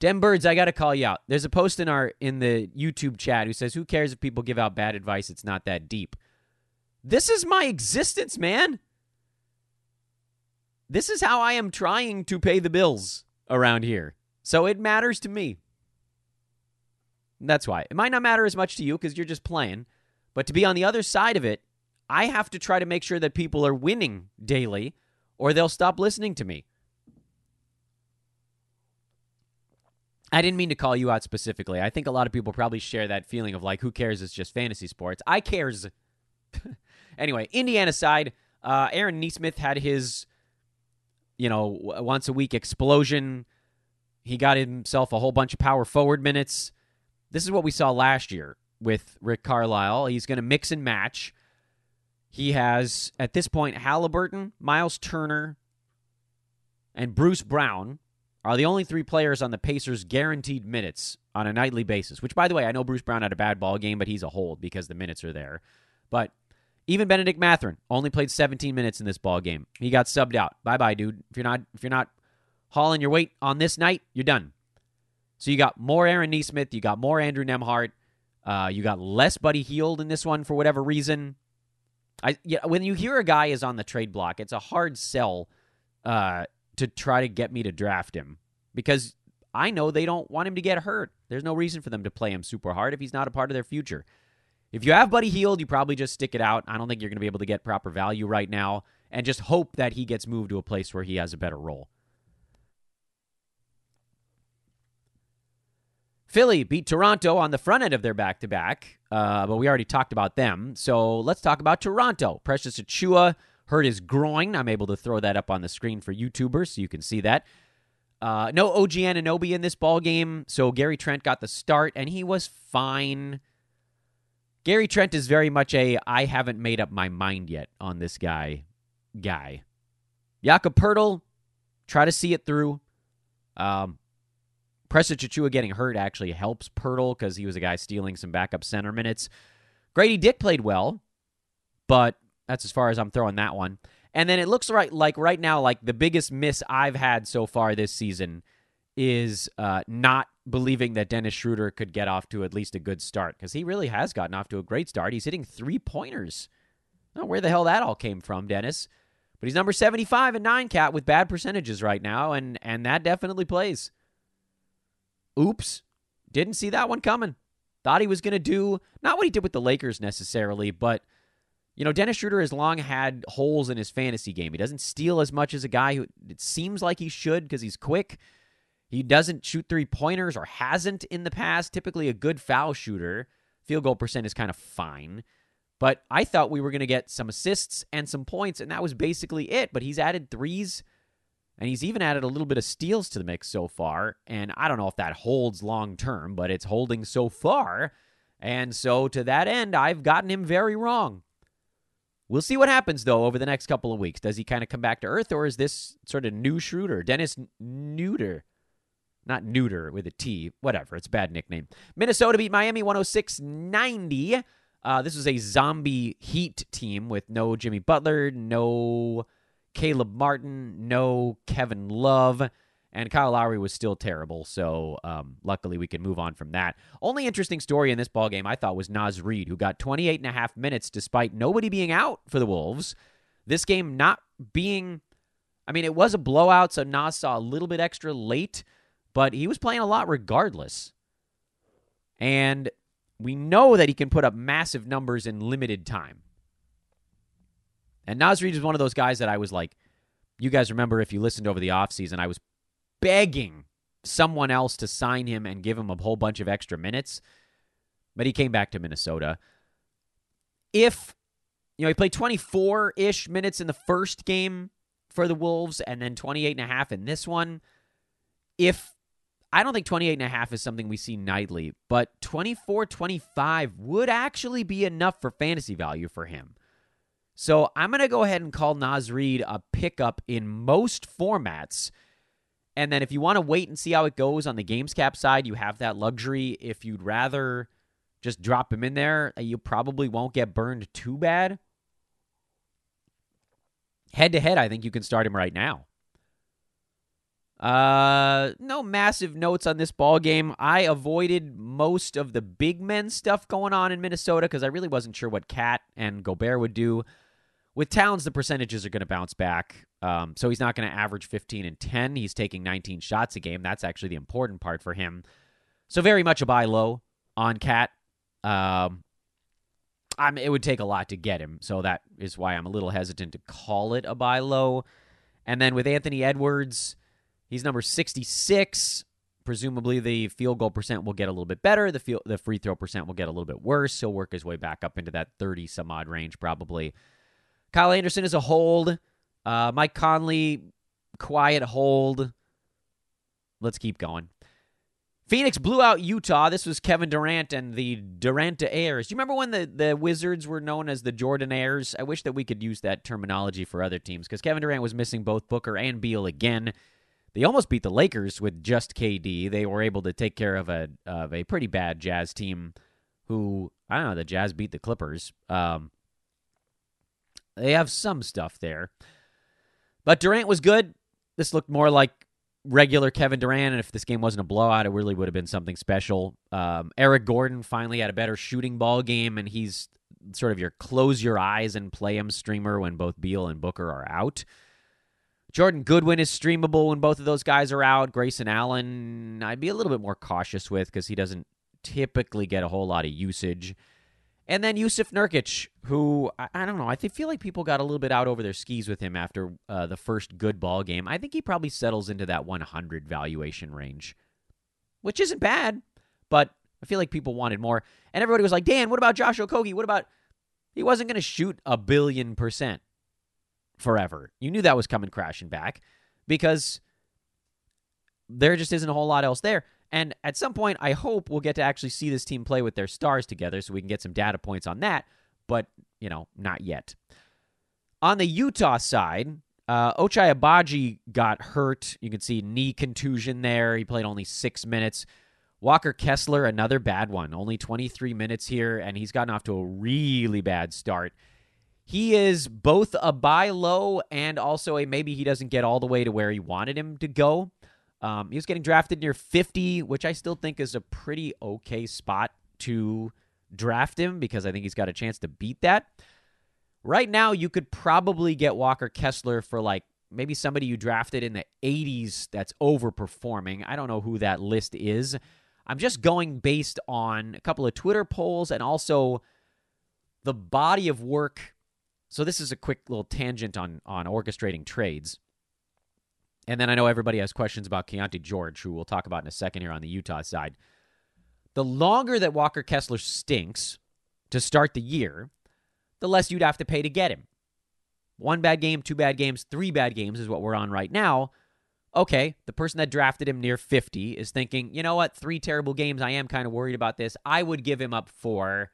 B: Dem Birds, I got to call you out. There's a post in our in the YouTube chat who says, "Who cares if people give out bad advice? It's not that deep." This is my existence, man. This is how I am trying to pay the bills around here. So it matters to me. That's why. It might not matter as much to you because you're just playing, but to be on the other side of it, I have to try to make sure that people are winning daily or they'll stop listening to me. I didn't mean to call you out specifically. I think a lot of people probably share that feeling of like, who cares? It's just fantasy sports. I cares. anyway, Indiana side, uh, Aaron Nesmith had his, you know, once a week explosion. He got himself a whole bunch of power forward minutes. This is what we saw last year with Rick Carlisle. He's going to mix and match. He has, at this point, Halliburton, Miles Turner, and Bruce Brown are the only three players on the Pacers guaranteed minutes on a nightly basis. Which, by the way, I know Bruce Brown had a bad ball game, but he's a hold because the minutes are there. But even Benedict Mathurin only played 17 minutes in this ball game. He got subbed out. Bye bye, dude. If you're not if you're not hauling your weight on this night, you're done. So you got more Aaron Nesmith, you got more Andrew Nembhard, uh, you got less Buddy Hield in this one for whatever reason. I yeah, when you hear a guy is on the trade block, it's a hard sell uh, to try to get me to draft him because I know they don't want him to get hurt. There's no reason for them to play him super hard if he's not a part of their future. If you have Buddy Hield, you probably just stick it out. I don't think you're going to be able to get proper value right now and just hope that he gets moved to a place where he has a better role. Philly beat Toronto on the front end of their back to back, but we already talked about them. So let's talk about Toronto. Precious Achiuwa hurt his groin. I'm able to throw that up on the screen for YouTubers so you can see that. Uh, no OG Anunoby in this ball game, so Gary Trent got the start, and he was fine. Gary Trent is very much a I haven't made up my mind yet on this guy guy. Jakob Poeltl, try to see it through. Um, Precious Achiuwa getting hurt actually helps Poeltl because he was a guy stealing some backup center minutes. Gradey Dick played well, but that's as far as I'm throwing that one. And then it looks right like right now, like the biggest miss I've had so far this season is uh, not believing that Dennis Schroeder could get off to at least a good start because he really has gotten off to a great start. He's hitting three pointers. Don't where the hell that all came from, Dennis. But he's number 75 and 9 cat with bad percentages right now, and and that definitely plays. Oops. Didn't see that one coming. Thought he was to do not what he did with the Lakers necessarily, but you know, Dennis Schroeder has long had holes in his fantasy game. He doesn't steal as much as a guy who it seems like he should because he's quick. He doesn't shoot three pointers or hasn't in the past. Typically, a good foul shooter. Field goal percent is kind of fine. But I thought we were going to get some assists and some points, and that was basically it. But he's added threes, and he's even added a little bit of steals to the mix so far. And I don't know if that holds long term, but it's holding so far. And so to that end, I've gotten him very wrong. We'll see what happens, though, over the next couple of weeks. Does he kind of come back to earth, or is this sort of new Schroeder? Dennis Neuter. not neuter with a T. Whatever. It's a bad nickname. Minnesota beat Miami 106 90. Uh, this was a zombie heat team with no Jimmy Butler, no Caleb Martin, no Kevin Love, and Kyle Lowry was still terrible. So um, luckily we can move on from that. Only interesting story in this ball game I thought was Naz Reid, who got 28 and a half minutes despite nobody being out for the Wolves. This game not being, I mean, it was a blowout, so Naz saw a little bit extra late, but he was playing a lot regardless. And we know that he can put up massive numbers in limited time. And Naz Reid is one of those guys that I was like, you guys remember if you listened over the offseason, I was begging someone else to sign him and give him a whole bunch of extra minutes. But he came back to Minnesota. If, you know, he played 24 ish minutes in the first game for the Wolves and then 28 and a half in this one. If I don't think 28 and a half is something we see nightly, but 24 25 would actually be enough for fantasy value for him. So I'm going to go ahead and call Naz Reid a pickup in most formats. And then if you want to wait and see how it goes on the games cap side, you have that luxury. If you'd rather just drop him in there, you probably won't get burned too bad. Head to head, I think you can start him right now. Uh, no massive notes on this ball game. I avoided most of the big men stuff going on in Minnesota because I really wasn't sure what KAT and Gobert would do. With Towns, the percentages are going to bounce back. Um, so he's not going to average 15 and 10. He's taking 19 shots a game. That's actually the important part for him. So very much a buy low on KAT. Um, I it would take a lot to get him, so that is why I'm a little hesitant to call it a buy low. And then with Anthony Edwards, He's number 66. Presumably, the field goal percent will get a little bit better. The field, the free throw percent will get a little bit worse. He'll work his way back up into that 30 some odd range, probably. Kyle Anderson is a hold. Uh, Mike Conley, quiet hold. Let's keep going. Phoenix blew out Utah. This was Kevin Durant and the Durant heirs. Do you remember when the, the Wizards were known as the Jordanaires? I wish that we could use that terminology for other teams because Kevin Durant was missing both Booker and Beal again. They almost beat the Lakers with just KD. They were able to take care of a of a pretty bad Jazz team who I don't know, the Jazz beat the Clippers. Um, they have some stuff there. But Durant was good. This looked more like regular Kevin Durant, and if this game wasn't a blowout, it really would have been something special. Um, Eric Gordon finally had a better shooting ball game, and he's sort of your close your eyes and play him streamer when both Beal and Booker are out. Jordan Goodwin is streamable when both of those guys are out. Grayson Allen, I'd be a little bit more cautious with because he doesn't typically get a whole lot of usage. And then Yusuf Nurkic, who I, I, don't know, I feel like people got a little bit out over their skis with him after uh, the first good ball game. I think he probably settles into that 100 valuation range, which isn't bad, but I feel like people wanted more. And everybody was like, Dan, what about Josh Okogie? What about he wasn't going to shoot a billion percent? forever. You knew that was coming crashing back because there just isn't a whole lot else there. And at some point, I hope we'll get to actually see this team play with their stars together so we can get some data points on that. But, you know, not yet. On the Utah side, uh, Ochai Agbaji got hurt. You can see knee contusion there. He played only six minutes. Walker Kessler, another bad one, only 23 minutes here, and he's gotten off to a really bad start. He is both a buy low and also a maybe he doesn't get all the way to where he wanted him to go. Um, he was getting drafted near 50, which I still think is a pretty okay spot to draft him because I think he's got a chance to beat that. Right now, you could probably get Walker Kessler for like maybe somebody you drafted in the 80s that's overperforming. I don't know who that list is. I'm just going based on a couple of Twitter polls and also the body of work so this is a quick little tangent on on orchestrating trades. And then I know everybody has questions about Keyonte George, who we'll talk about in a second here on the Utah side. The longer that Walker Kessler stinks to start the year, the less you'd have to pay to get him. One bad game, two bad games, three bad games is what we're on right now. Okay, the person that drafted him near 50 is thinking, you know what, three terrible games. I am kind of worried about this. I would give him up for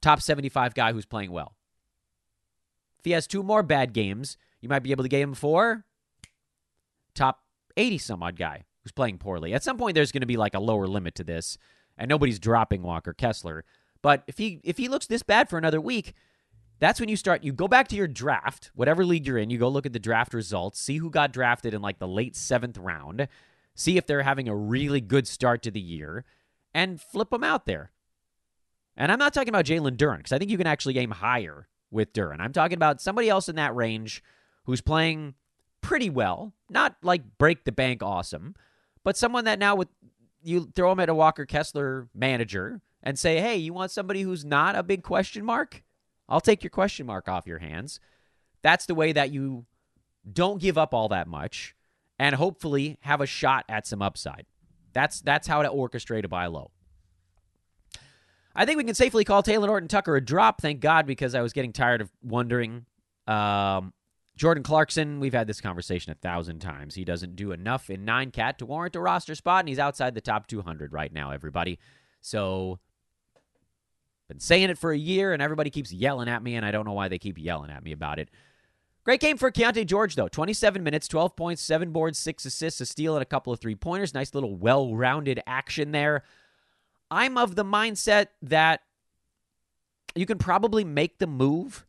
B: top 75 guy who's playing well. If he has two more bad games, you might be able to get him for top 80 some odd guy who's playing poorly. At some point, there's going to be like a lower limit to this, and nobody's dropping Walker Kessler. But if he if he looks this bad for another week, that's when you start. You go back to your draft, whatever league you're in. You go look at the draft results, see who got drafted in like the late seventh round, see if they're having a really good start to the year, and flip them out there. And I'm not talking about Jalen Duren because I think you can actually aim higher with Duren. I'm talking about somebody else in that range who's playing pretty well, not like break the bank awesome, but someone that now with you throw him at a Walker Kessler manager and say, "Hey, you want somebody who's not a big question mark? I'll take your question mark off your hands." That's the way that you don't give up all that much and hopefully have a shot at some upside. That's that's how to orchestrate a buy low. I think we can safely call Talen Horton-Tucker a drop. Thank God, because I was getting tired of wondering. Um, Jordan Clarkson, we've had this conversation a thousand times. He doesn't do enough in nine cat to warrant a roster spot, and he's outside the top 200 right now. Everybody, so been saying it for a year, and everybody keeps yelling at me, and I don't know why they keep yelling at me about it. Great game for Keyonte George, though. 27 minutes, 12 points, 7 boards, 6 assists, a steal, and a couple of three pointers. Nice little well rounded action there. I'm of the mindset that you can probably make the move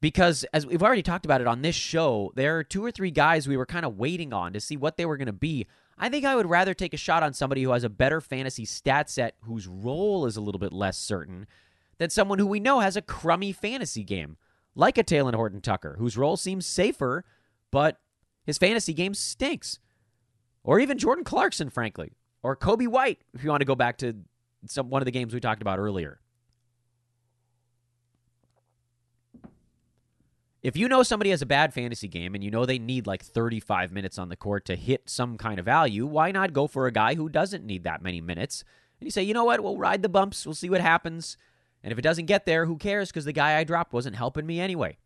B: because, as we've already talked about it on this show, there are two or three guys we were kind of waiting on to see what they were going to be. I think I would rather take a shot on somebody who has a better fantasy stat set, whose role is a little bit less certain, than someone who we know has a crummy fantasy game, like a Talen Horton-Tucker, whose role seems safer, but his fantasy game stinks. Or even Jordan Clarkson, frankly, or Coby White, if you want to go back to some one of the games we talked about earlier. If you know somebody has a bad fantasy game and you know they need like 35 minutes on the court to hit some kind of value, why not go for a guy who doesn't need that many minutes? And you say, you know what, we'll ride the bumps, we'll see what happens. And if it doesn't get there, who cares? Because the guy I dropped wasn't helping me anyway.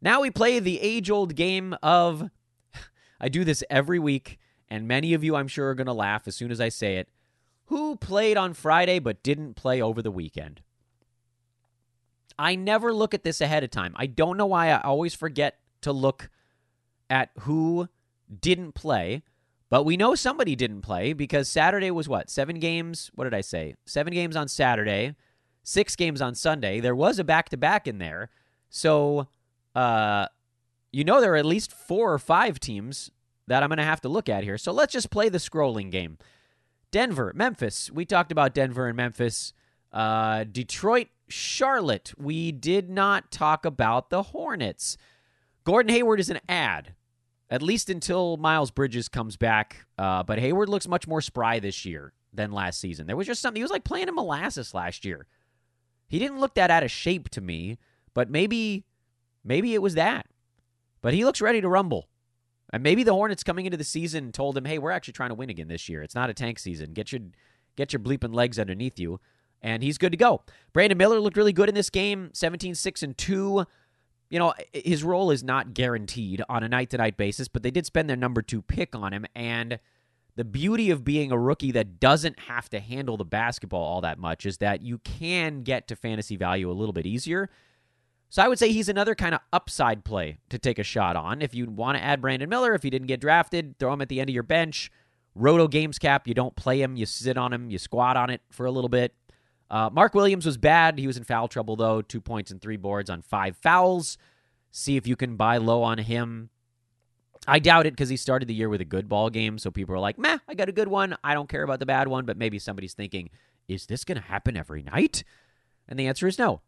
B: Now we play the age old game of I do this every week, and many of you I'm sure are going to laugh as soon as I say it. Who played on Friday but didn't play over the weekend? I never look at this ahead of time. I don't know why I always forget to look at who didn't play, but we know somebody didn't play because Saturday was what? Seven games? What did I say? Seven games on Saturday, six games on Sunday. There was a back to back in there. So, uh, you know, there are at least four or five teams that I'm going to have to look at here. So let's just play the scrolling game. Denver, Memphis. We talked about Denver and Memphis. Uh, Detroit, Charlotte. We did not talk about the Hornets. Gordon Hayward is an ad, at least until Miles Bridges comes back. Uh, but Hayward looks much more spry this year than last season. There was just something. He was like playing in molasses last year. He didn't look that out of shape to me, but maybe, maybe it was that. But he looks ready to rumble. And maybe the Hornets coming into the season told him, "Hey, we're actually trying to win again this year. It's not a tank season. Get your get your bleeping legs underneath you." And he's good to go. Brandon Miller looked really good in this game, 17 6 and 2. You know, his role is not guaranteed on a night to night basis, but they did spend their number two pick on him. And the beauty of being a rookie that doesn't have to handle the basketball all that much is that you can get to fantasy value a little bit easier. So I would say he's another kind of upside play to take a shot on. If you want to add Brandon Miller, if he didn't get drafted, throw him at the end of your bench. Roto games cap, you don't play him, you sit on him, you squat on it for a little bit. Uh, Mark Williams was bad. He was in foul trouble, though. Two points and three boards on five fouls. See if you can buy low on him. I doubt it because he started the year with a good ball game. So people are like, meh, I got a good one. I don't care about the bad one. But maybe somebody's thinking, is this going to happen every night? And the answer is no.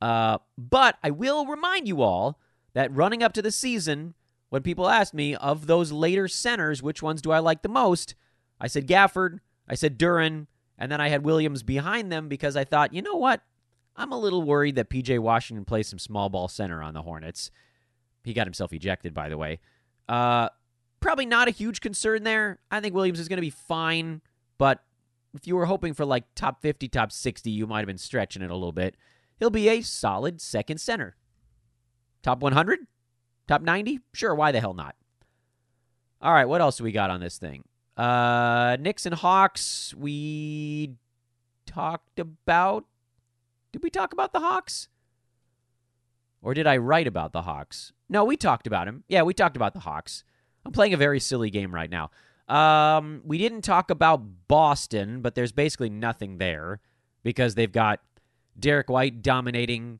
B: Uh, but I will remind you all that running up to the season, when people asked me of those later centers, which ones do I like the most, I said Gafford, I said Duren, and then I had Williams behind them because I thought, you know what? I'm a little worried that PJ Washington plays some small ball center on the Hornets. He got himself ejected, by the way. Uh, probably not a huge concern there. I think Williams is going to be fine, but if you were hoping for like top 50, top 60, you might have been stretching it a little bit. He'll be a solid second center. Top 100? Top 90? Sure, why the hell not? All right, what else do we got on this thing? Uh, Knicks and Hawks, we talked about. Did we talk about the Hawks? Or did I write about the Hawks? No, we talked about him. Yeah, we talked about the Hawks. I'm playing a very silly game right now. Um, we didn't talk about Boston, but there's basically nothing there because they've got Derrick White dominating,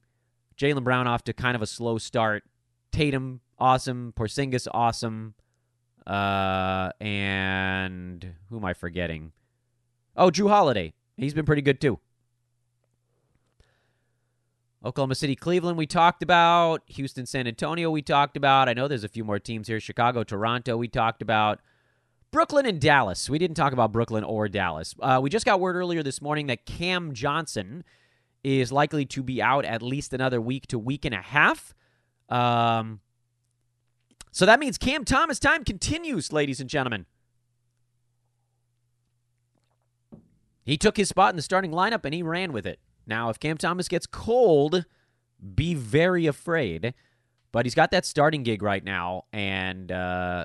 B: Jaylen Brown off to kind of a slow start, Tatum awesome, Porzingis awesome, uh, and who am I forgetting? Oh, Jrue Holiday. He's been pretty good too. Oklahoma City, Cleveland, we talked about. Houston, San Antonio, we talked about. I know there's a few more teams here. Chicago, Toronto, we talked about. Brooklyn and Dallas. We didn't talk about Brooklyn or Dallas. Uh, we just got word earlier this morning that Cam Johnson is likely to be out at least another week to week and a half. Um, so that means Cam Thomas time continues, ladies and gentlemen. He took his spot in the starting lineup and he ran with it. Now, if Cam Thomas gets cold, be very afraid. But he's got that starting gig right now, and uh,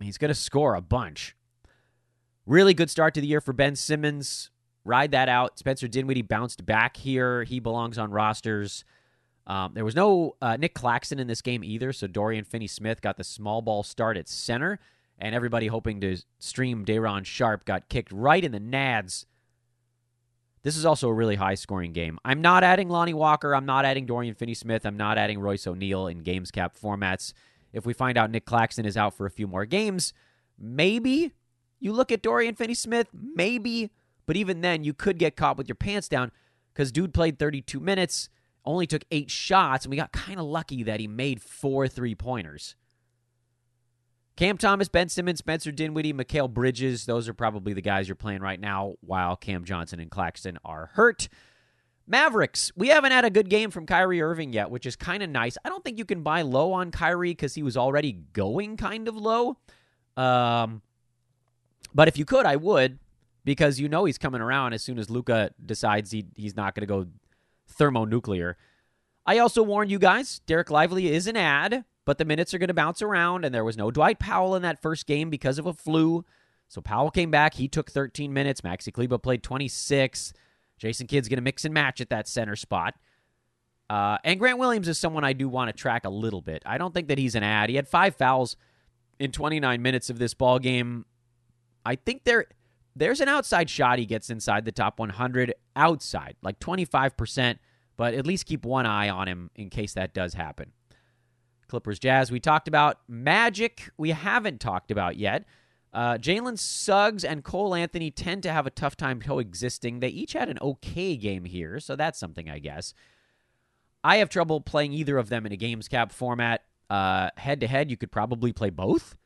B: he's going to score a bunch. Really good start to the year for Ben Simmons. Ride that out. Spencer Dinwiddie bounced back here. He belongs on rosters. Um, there was no uh, Nic Claxton in this game either, so Dorian Finney Smith got the small ball start at center, and everybody hoping to stream Day'Ron Sharpe got kicked right in the nads this is also a really high scoring game. I'm not adding Lonnie Walker. I'm not adding Dorian Finney Smith. I'm not adding Royce O'Neale in games cap formats. If we find out Nic Claxton is out for a few more games, maybe you look at Dorian Finney Smith, maybe. But even then, you could get caught with your pants down because dude played 32 minutes, only took eight shots, and we got kind of lucky that he made four three pointers. Cam Thomas, Ben Simmons, Spencer Dinwiddie, Mikal Bridges, those are probably the guys you're playing right now while Cam Johnson and Claxton are hurt. Mavericks, we haven't had a good game from Kyrie Irving yet, which is kind of nice. I don't think you can buy low on Kyrie because he was already going kind of low. Um, but if you could, I would because you know he's coming around as soon as Luka decides he, he's not going to go thermonuclear. I also warned you guys, Dereck Lively is an ad but the minutes are going to bounce around, and there was no Dwight Powell in that first game because of a flu. So Powell came back. He took 13 minutes. Maxi Kleber played 26. Jason Kidd's going to mix and match at that center spot. Uh, and Grant Williams is someone I do want to track a little bit. I don't think that he's an ad. He had five fouls in 29 minutes of this ball game. I think there there's an outside shot he gets inside the top 100 outside, like 25%, but at least keep one eye on him in case that does happen. Clippers Jazz, we talked about. Magic, we haven't talked about yet. Uh, Jalen Suggs and Cole Anthony tend to have a tough time coexisting. They each had an okay game here, so that's something, I guess. I have trouble playing either of them in a games cap format. Head to head, you could probably play both.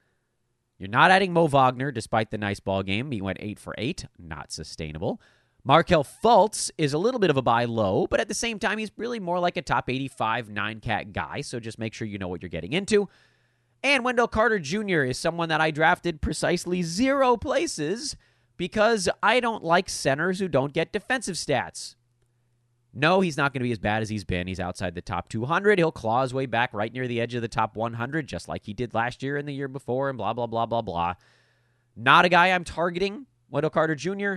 B: You're not adding Mo Wagner despite the nice ball game. He went eight for eight, not sustainable. Markelle Fultz is a little bit of a buy low, but at the same time, he's really more like a top 85 nine cat guy. So just make sure you know what you're getting into. And Wendell Carter Jr. is someone that I drafted precisely zero places because I don't like centers who don't get defensive stats. No, he's not going to be as bad as he's been. He's outside the top 200. He'll claw his way back right near the edge of the top 100, just like he did last year and the year before, and blah, blah, blah, blah, blah. Not a guy I'm targeting, Wendell Carter Jr.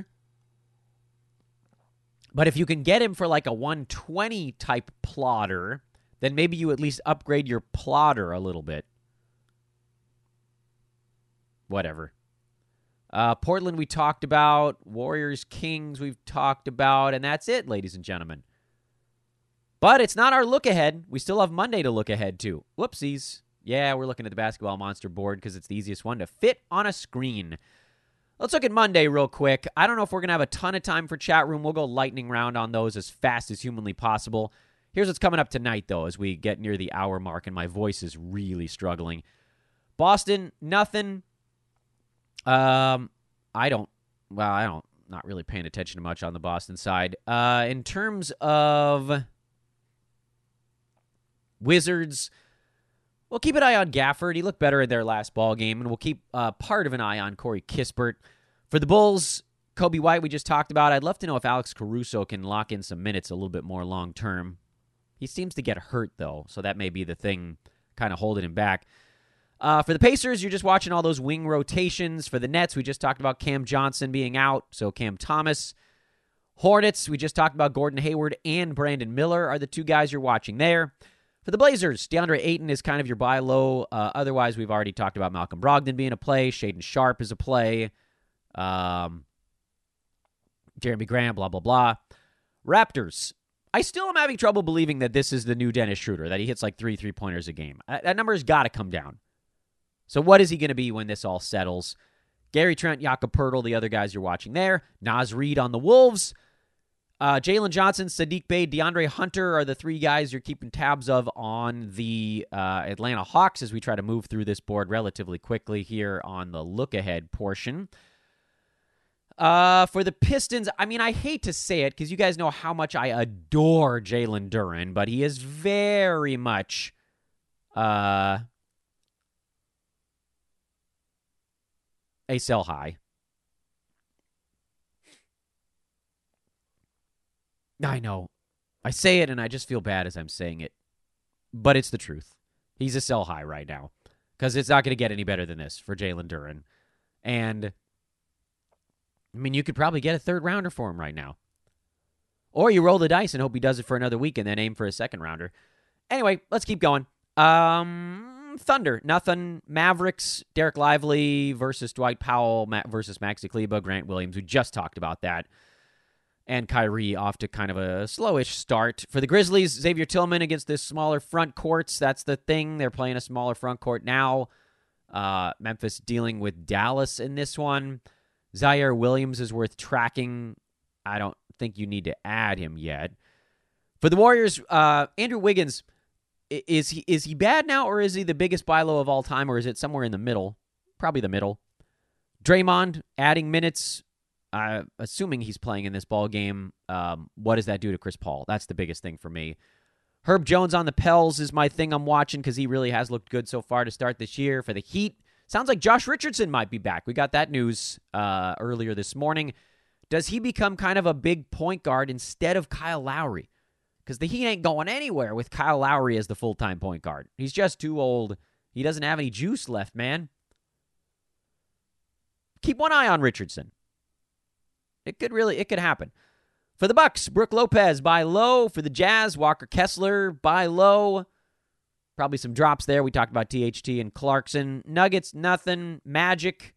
B: But if you can get him for like a 120 type plotter, then maybe you at least upgrade your plotter a little bit. Whatever. Uh, Portland, we talked about. Warriors, Kings, we've talked about. And that's it, ladies and gentlemen. But it's not our look ahead. We still have Monday to look ahead to. Whoopsies. Yeah, we're looking at the basketball monster board because it's the easiest one to fit on a screen. Let's look at Monday real quick. I don't know if we're going to have a ton of time for chat room. We'll go lightning round on those as fast as humanly possible. Here's what's coming up tonight, though, as we get near the hour mark and my voice is really struggling. Boston, nothing. Um, I don't, well, I don't, not really paying attention to much on the Boston side. Uh, in terms of Wizards, We'll keep an eye on Gafford. He looked better in their last ball game, and we'll keep uh, part of an eye on Corey Kispert. For the Bulls, Coby White, we just talked about. I'd love to know if Alex Caruso can lock in some minutes a little bit more long term. He seems to get hurt, though, so that may be the thing kind of holding him back. Uh, for the Pacers, you're just watching all those wing rotations. For the Nets, we just talked about Cam Johnson being out, so Cam Thomas. Hornets, we just talked about Gordon Hayward and Brandon Miller are the two guys you're watching there. For the Blazers, DeAndre Ayton is kind of your buy low. Uh, otherwise, we've already talked about Malcolm Brogdon being a play. Shaedon Sharpe is a play. Um, Jerami Grant, blah, blah, blah. Raptors. I still am having trouble believing that this is the new Dennis Schroeder, that he hits like three three pointers a game. That number has got to come down. So, what is he going to be when this all settles? Gary Trent, Jakob Poeltl, the other guys you're watching there. Naz Reid on the Wolves. Uh, Jalen Johnson, Sadiq Bey, DeAndre Hunter are the three guys you're keeping tabs of on the uh, Atlanta Hawks as we try to move through this board relatively quickly here on the look ahead portion. Uh, for the Pistons, I mean, I hate to say it because you guys know how much I adore Jalen Duren, but he is very much uh, a sell high. I know. I say it and I just feel bad as I'm saying it. But it's the truth. He's a sell high right now because it's not going to get any better than this for Jalen Duren. And I mean, you could probably get a third rounder for him right now. Or you roll the dice and hope he does it for another week and then aim for a second rounder. Anyway, let's keep going. Um, Thunder, nothing. Mavericks, Dereck Lively versus Dwight Powell versus Maxi Kleber, Grant Williams. We just talked about that. And Kyrie off to kind of a slowish start. For the Grizzlies, Xavier Tillman against the smaller front courts. That's the thing. They're playing a smaller front court now. Uh, Memphis dealing with Dallas in this one. Ziaire Williams is worth tracking. I don't think you need to add him yet. For the Warriors, uh, Andrew Wiggins is he is he bad now, or is he the biggest buy low of all time, or is it somewhere in the middle? Probably the middle. Draymond adding minutes, uh, assuming he's playing in this ball game. Um, what does that do to Chris Paul? That's the biggest thing for me. Herb Jones on the Pels is my thing I'm watching because he really has looked good so far to start this year. For the Heat, Sounds like Josh Richardson might be back. We got that news uh, earlier this morning. Does he become kind of a big point guard instead of Kyle Lowry? Because the Heat ain't going anywhere with Kyle Lowry as the full time point guard. He's just too old. He doesn't have any juice left, man. Keep one eye on Richardson. It could really, it could happen. For the Bucks, Brook Lopez buy low. For the Jazz, Walker Kessler buy low. Probably some drops there. We talked about THT and Clarkson. Nuggets, nothing. Magic.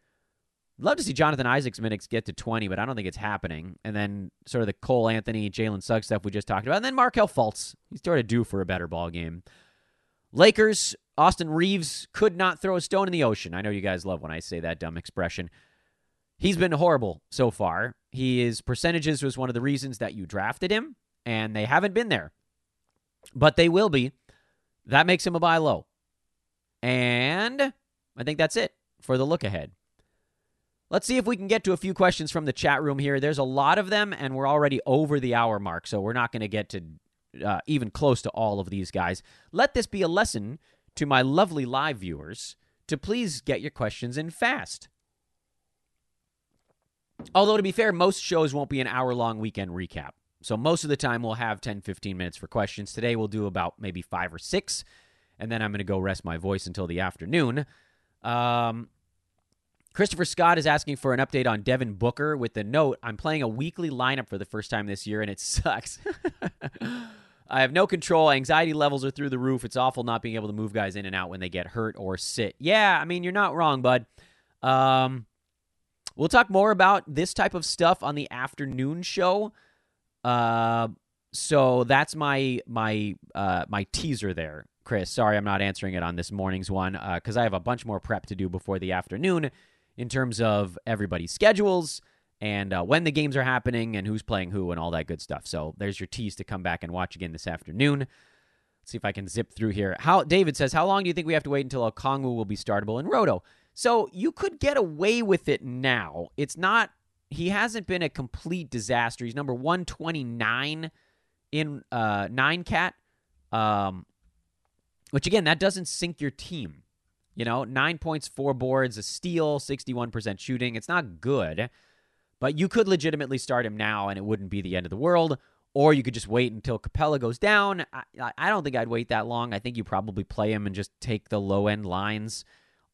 B: Love to see Jonathan Isaac's minutes get to 20, but I don't think it's happening. And then sort of the Cole Anthony, Jalen Suggs stuff we just talked about. And then Markelle Fultz. He's sort of due for a better ball game. Lakers, Austin Reaves could not throw a stone in the ocean. I know you guys love when I say that dumb expression. He's been horrible so far. His percentages was one of the reasons that you drafted him, and they haven't been there. But they will be that makes him a buy low. And I think that's it for the look ahead. Let's see if we can get to a few questions from the chat room here. There's a lot of them, and we're already over the hour mark, so we're not going to get to uh, even close to all of these guys. Let this be a lesson to my lovely live viewers to please get your questions in fast. Although, to be fair, most shows won't be an hour long weekend recap. So most of the time we'll have 10, 15 minutes for questions. Today we'll do about maybe five or six, and then I'm going to go rest my voice until the afternoon. Um, Christopher Scott is asking for an update on Devin Booker with the note I'm playing a weekly lineup for the first time this year, and it sucks. I have no control. Anxiety levels are through the roof. It's awful not being able to move guys in and out when they get hurt or sit. Yeah, I mean, you're not wrong, bud. Um, we'll talk more about this type of stuff on the afternoon show. Uh, so that's my my uh, my teaser there, Chris. Sorry, I'm not answering it on this morning's one because uh, I have a bunch more prep to do before the afternoon in terms of everybody's schedules and uh, when the games are happening and who's playing who and all that good stuff. So there's your tease to come back and watch again this afternoon. Let's see if I can zip through here. How David says, how long do you think we have to wait until Okongwu will be startable in Roto? So you could get away with it now. It's not he hasn't been a complete disaster. He's number 129 in uh, nine cat, um, which again, that doesn't sink your team. You know, nine points, four boards, a steal, 61% shooting. It's not good, but you could legitimately start him now and it wouldn't be the end of the world. Or you could just wait until Capela goes down. I, I don't think I'd wait that long. I think you probably play him and just take the low end lines,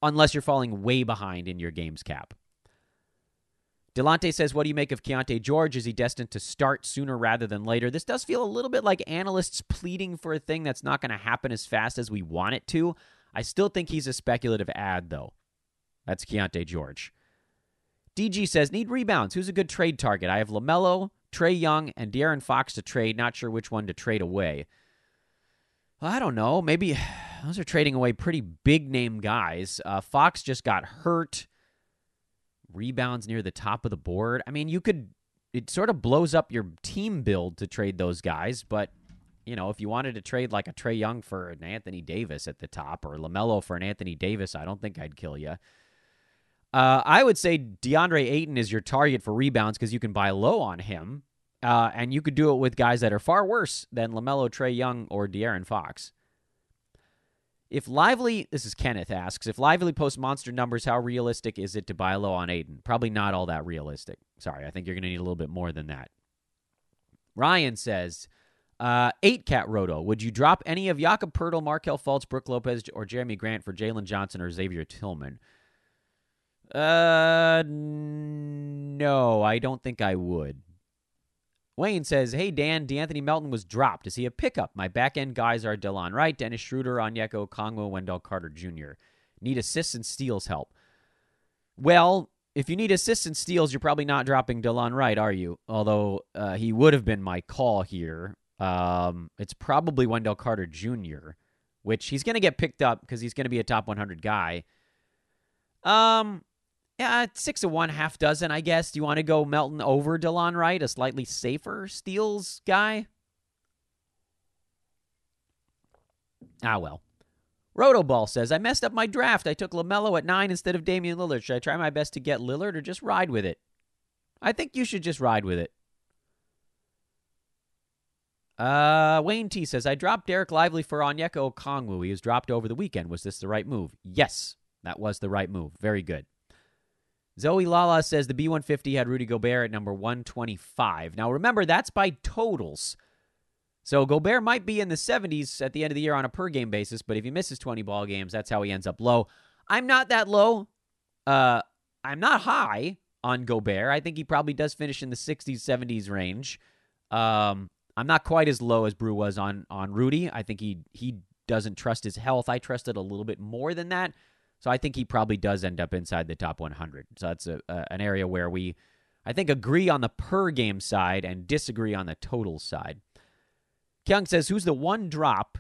B: unless you're falling way behind in your games cap. Delante says, What do you make of Keyonte George? Is he destined to start sooner rather than later? This does feel a little bit like analysts pleading for a thing that's not going to happen as fast as we want it to. I still think he's a speculative add, though. That's Keyonte George. DG says, Need rebounds. Who's a good trade target? I have LaMelo, Trae Young, and De'Aaron Fox to trade. Not sure which one to trade away. I don't know. Maybe those are trading away pretty big name guys. Uh, Fox just got hurt rebounds near the top of the board. I mean, you could it sort of blows up your team build to trade those guys, but you know, if you wanted to trade like a Trae Young for an Anthony Davis at the top or LaMelo for an Anthony Davis, I don't think I'd kill you. Uh, I would say DeAndre Ayton is your target for rebounds because you can buy low on him, uh, and you could do it with guys that are far worse than LaMelo, Trae Young, or De'Aaron Fox. If Lively, this is Kenneth asks, if Lively posts monster numbers, how realistic is it to buy low on Ayton? Probably not all that realistic. Sorry, I think you're going to need a little bit more than that. Ryan says, uh, eight cat roto. Would you drop any of Jakob Poeltl, Markelle Fultz, Brook Lopez, or Jerami Grant for Jalen Johnson or Xavier Tillman? Uh, no, I don't think I would. Wayne says, Hey, Dan, De'Anthony Melton was dropped. Is he a pickup? My back end guys are Delon Wright, Dennis Schroeder, Onyeka Okongwu, Wendell Carter Jr. Need assists and steals help. Well, if you need assists and steals, you're probably not dropping Delon Wright, are you? Although uh, he would have been my call here. Um, it's probably Wendell Carter Jr., which he's going to get picked up because he's going to be a top 100 guy. Um, yeah, six of one, half dozen, I guess. Do you want to go Melton over Delon Wright, a slightly safer steals guy? Ah, well. Rotoball says, I messed up my draft. I took LaMelo at nine instead of Damian Lillard. Should I try my best to get Lillard or just ride with it? I think you should just ride with it. Uh, Wayne T says, I dropped Dereck Lively for Onyeka Okongwu. He was dropped over the weekend. Was this the right move? Yes, that was the right move. Very good. Zoe Lala says the B 150 had Rudy Gobert at number 125. Now, remember, that's by totals. So Gobert might be in the 70s at the end of the year on a per game basis, but if he misses 20 ball games, that's how he ends up low. I'm not that low. Uh, I'm not high on Gobert. I think he probably does finish in the 60s, 70s range. Um, I'm not quite as low as Brew was on on Rudy. I think he he doesn't trust his health. I trust it a little bit more than that. So I think he probably does end up inside the top 100. So that's a, a, an area where we, I think, agree on the per game side and disagree on the total side. Kyung says, "Who's the one drop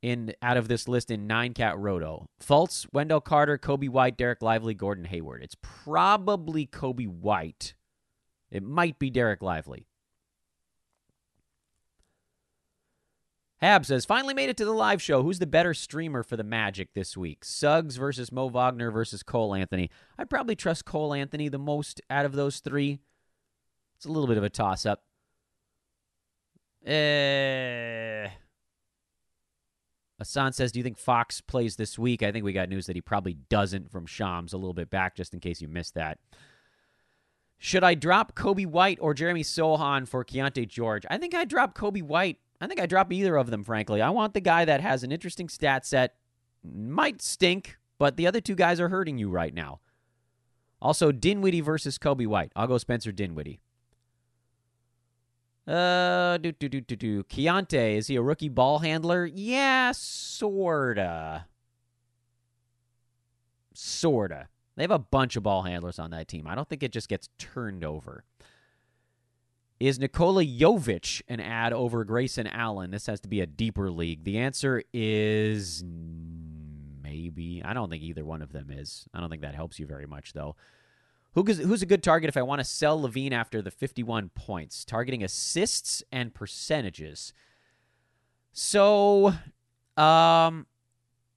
B: in out of this list in nine cat roto? Fultz, Wendell Carter, Coby White, Dereck Lively, Gordon Hayward. It's probably Coby White. It might be Dereck Lively." Hab says, finally made it to the live show. Who's the better streamer for the Magic this week? Suggs versus Mo Wagner versus Cole Anthony. I'd probably trust Cole Anthony the most out of those three. It's a little bit of a toss up. Eh. Hassan says, Do you think Fox plays this week? I think we got news that he probably doesn't from Shams a little bit back, just in case you missed that. Should I drop Coby White or Jeremy Sochan for Keyonte George? I think I'd drop Coby White I think I drop either of them, frankly. I want the guy that has an interesting stat set, might stink, but the other two guys are hurting you right now. Also, Dinwiddie versus Coby White. I'll go Spencer Dinwiddie. Uh, do do do do do. Keyonte is he a rookie ball handler? Yeah, sorta. Sorta. They have a bunch of ball handlers on that team. I don't think it just gets turned over. Is Nikola Jovic an add over Grayson Allen? This has to be a deeper league. The answer is maybe. I don't think either one of them is. I don't think that helps you very much, though. Who who's a good target if I want to sell LaVine after the 51 points? Targeting assists and percentages. So, um,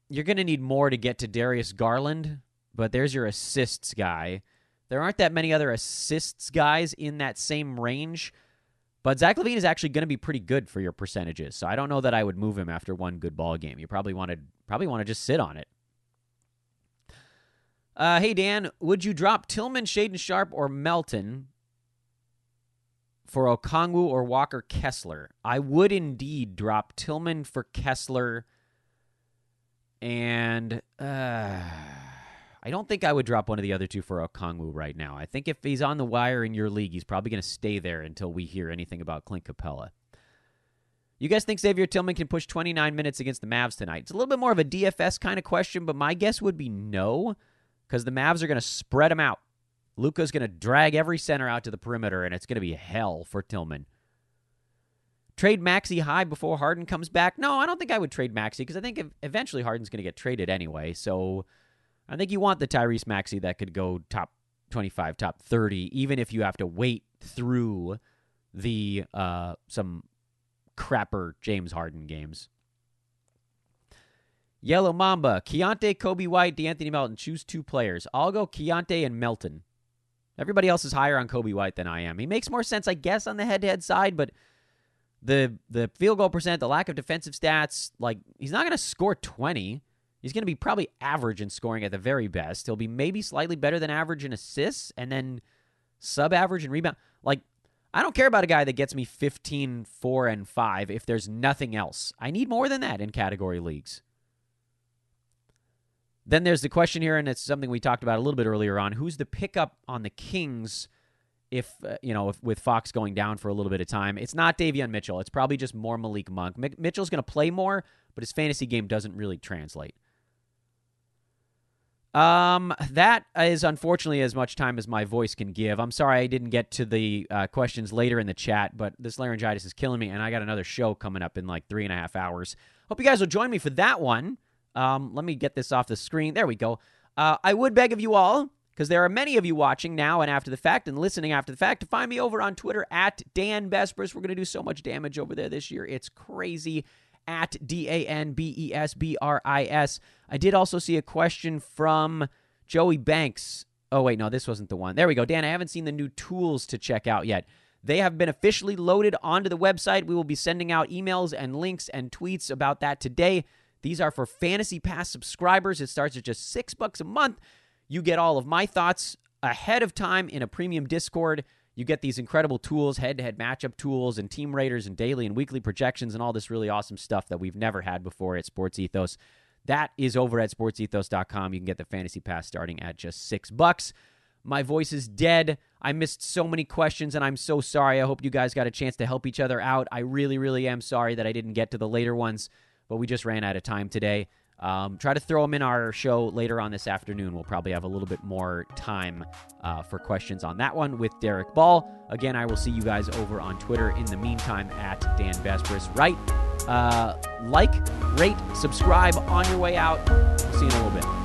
B: you're going to need more to get to Darius Garland, but there's your assists guy. There aren't that many other assists guys in that same range. But Zach LaVine is actually going to be pretty good for your percentages. So I don't know that I would move him after one good ball game. You probably want to probably want to just sit on it. Uh, hey Dan, would you drop Tillman, Shaedon Sharpe, or Melton for Okongwu or Walker Kessler? I would indeed drop Tillman for Kessler, and uh, I don't think I would drop one of the other two for Okongwu right now. I think if he's on the wire in your league, he's probably going to stay there until we hear anything about Clint Capela. You guys think Xavier Tillman can push 29 minutes against the Mavs tonight? It's a little bit more of a DFS kind of question, but my guess would be no, because the Mavs are going to spread him out. Luka's going to drag every center out to the perimeter, and it's going to be hell for Tillman. Trade Maxey high before Harden comes back? No, I don't think I would trade Maxey because I think eventually Harden's going to get traded anyway. So I think you want the Tyrese Maxey that could go top 25, top 30, even if you have to wait through the uh, some crapper James Harden games. Yellow Mamba, Keyonte, Coby White, De'Anthony Melton. Choose two players. I'll go Keyonte and Melton. Everybody else is higher on Coby White than I am. He makes more sense, I guess, on the head-to-head side, but the the field goal percent, the lack of defensive stats, like he's not going to score 20. He's going to be probably average in scoring at the very best. He'll be maybe slightly better than average in assists and then sub average in rebound. Like I don't care about a guy that gets me 15, 4, and 5 if there's nothing else. I need more than that in category leagues. Then there's the question here, and it's something we talked about a little bit earlier on. Who's the pickup on the Kings if, uh, you know, if, with Fox going down for a little bit of time? It's not Davion Mitchell. It's probably just more Malik Monk. M- Mitchell's going to play more, but his fantasy game doesn't really translate. Um, that is unfortunately as much time as my voice can give. I'm sorry I didn't get to the uh, questions later in the chat, but this laryngitis is killing me, and I got another show coming up in like three and a half hours. Hope you guys will join me for that one. Um, let me get this off the screen. There we go. Uh, I would beg of you all, because there are many of you watching now and after the fact and listening after the fact, to find me over on Twitter at Dan Besbris. We're going to do so much damage over there this year. It's crazy at D A N B E S B R I S. I did also see a question from Joey Banks. Oh, wait, no, this wasn't the one. There we go. Dan, I haven't seen the new tools to check out yet. They have been officially loaded onto the website. We will be sending out emails and links and tweets about that today. These are for Fantasy Pass subscribers. It starts at just six bucks a month. You get all of my thoughts ahead of time in a premium Discord. You get these incredible tools, head to head matchup tools, and team raters, and daily and weekly projections, and all this really awesome stuff that we've never had before at Sports Ethos. That is over at sportsethos.com. You can get the fantasy pass starting at just six bucks. My voice is dead. I missed so many questions, and I'm so sorry. I hope you guys got a chance to help each other out. I really, really am sorry that I didn't get to the later ones, but we just ran out of time today. Um, try to throw them in our show later on this afternoon. We'll probably have a little bit more time uh, for questions on that one with Derek Ball. Again, I will see you guys over on Twitter. In the meantime, at Dan Besbris. Right? Uh, like, rate, subscribe on your way out. We'll See you in a little bit.